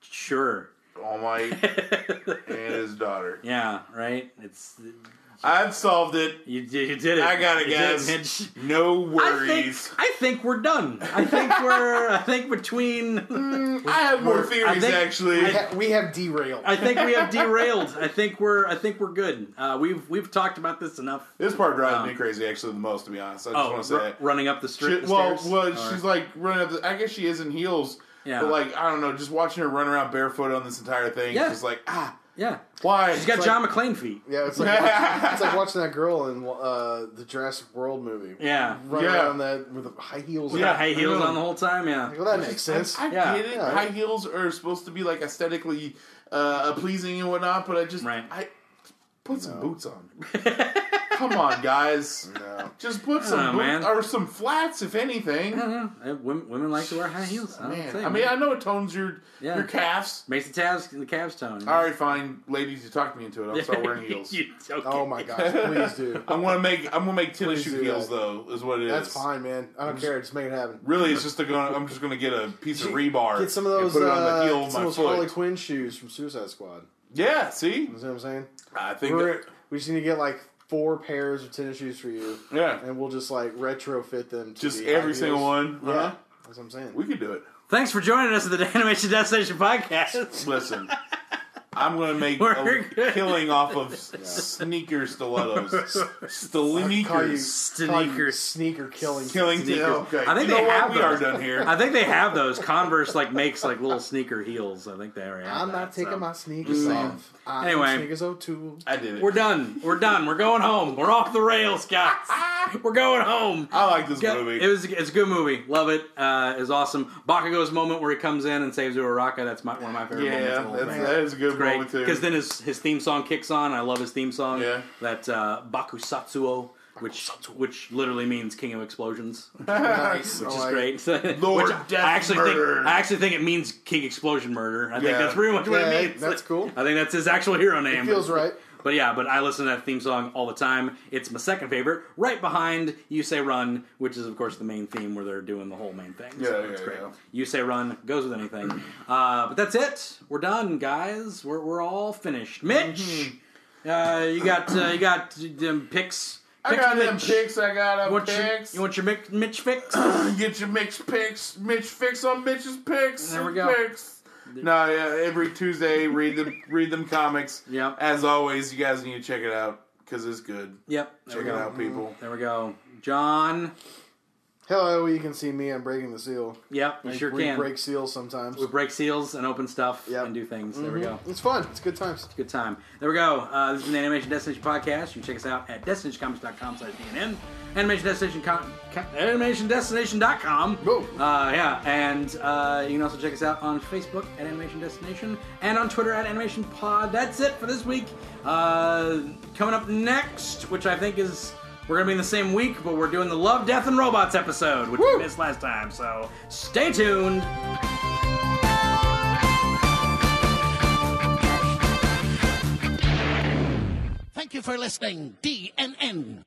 sure. All Might (laughs) and his daughter. Yeah, right. It's I've solved it. you, did- you did it. I got it, You did, guys. Mitch. No I think worries. I think we're done. I think we're I think between (laughs) I have more theories think- actually. We, ha- we have derailed. I think we have derailed. I think we're I think we're good. Uh, we've we've talked about this enough. this part drives Um, me crazy actually the most, to be honest. I just Oh, want to ru- say. running up the She, street. the well, stairs? well, Or- she's like running up. The, I guess she is in heels. Yeah. But like I don't know, just watching her run around barefoot on this entire thing, Yeah. it's just like ah, yeah. why? She's got like- John McClane feet. yeah, it's like watching, (laughs) it's like watching that girl in uh, the Jurassic World movie. Yeah. Run Yeah. around that with the high heels. With on. the high heels on the whole time. Yeah. Well, that makes sense. I Yeah. get it. Yeah. High heels are supposed to be like aesthetically uh, pleasing and whatnot, but I just Right. I put some boots on. (laughs) Come on, guys. No. Just put some know, boots man. or some flats, if anything. Uh, women, women like to wear high heels. I Man, say, I mean, I know it tones your Yeah. your calves. makes the calves the calves tone. All right, fine, ladies, you talked me into it. I'll start wearing (laughs) heels. You- okay. Oh my gosh, please do. (laughs) I'm gonna make I'm gonna make tennis Please shoe do heels that. though. Is what it is. That's fine, man. I don't care. Just make it happen. Really, it's just a gonna, I'm just gonna get a piece of rebar. Get some of and those, put it on uh, the heel get of some my of those Harley foot. Quinn shoes from Suicide Squad. Yeah, see, You know what I'm saying? I think We're, we just need to get like four pairs of tennis shoes for you, yeah, and we'll just like retrofit them. To just the high every single one. Yeah, Uh-huh. that's what I'm saying. We could do it. Thanks for joining us at the (laughs) Animation Destination Podcast. Listen, I'm gonna make We're a good. killing off of (laughs) (laughs) sneaker stilettos. Call you, Stilettos. call you Sneakers. sneaker killing. Killing Sneakers. Okay. I think you know they what? have We are those. done here. I think they have those. Converse like makes like little sneaker heels. I think they already have I'm not that, taking so. my sneakers Just off. I Anyway. am sneakers O'Toole. I did it. We're done. We're done. We're going home. We're off the rails, guys. (laughs) We're going home. I like this Yeah, movie. It was it's a good movie. Love it. Uh, it's awesome. Bakugo's moment where he comes in and saves Uraraka. That's my, one of my favorite yeah, moments. of the that's, that is a good Great moment too. because then his his theme song kicks on. I love his theme song. Yeah. That uh, Bakusatsuo, which which literally means King of Explosions, (laughs) which is like great. (laughs) Lord which Death I actually Murder. think I actually think it means King Explosion Murder. I think that's pretty much what Yeah, it means. that's cool. I think that's his actual hero name. Feels right. But yeah, but I listen to that theme song all the time. It's my second favorite, right behind "You Say Run," which is of course the main theme where they're doing the whole main thing. Yeah, so yeah, it's great. yeah. "You Say Run" goes with anything. (clears throat) Uh, but that's it. We're done, guys. We're we're all finished. Mitch, uh, you got uh, you got them picks. I got them picks. I got them want, your, picks. you want your Mitch fix? (clears throat) Get your mixed picks, Mitch fix on Mitch's picks. There we go. Picks. No, yeah, every Tuesday read them, read them comics. Yep. As always, you guys need to check it out because it's good. Yep. There Check it go. out, people. Mm, there we go. John. Hello, you can see me. I'm breaking the seal. Yep. You I sure we can. break seals sometimes. We break seals and open stuff Yep. and do things. There we go. It's fun. It's good times. Good time. There we go. Uh, this is the Animation Destination Podcast. You can check us out at destinationcomics.com slash DNN. Animation Destination com- com- animationdestination.com. Whoa. Uh, yeah, and uh, you can also check us out on Facebook at Animation Destination and on Twitter at Animation Pod. That's it for this week. Uh, coming up next, which I think is we're gonna be in the same week, but we're doing the Love, Death, and Robots episode, which Woo! we missed last time. So stay tuned. Thank you for listening, DNN.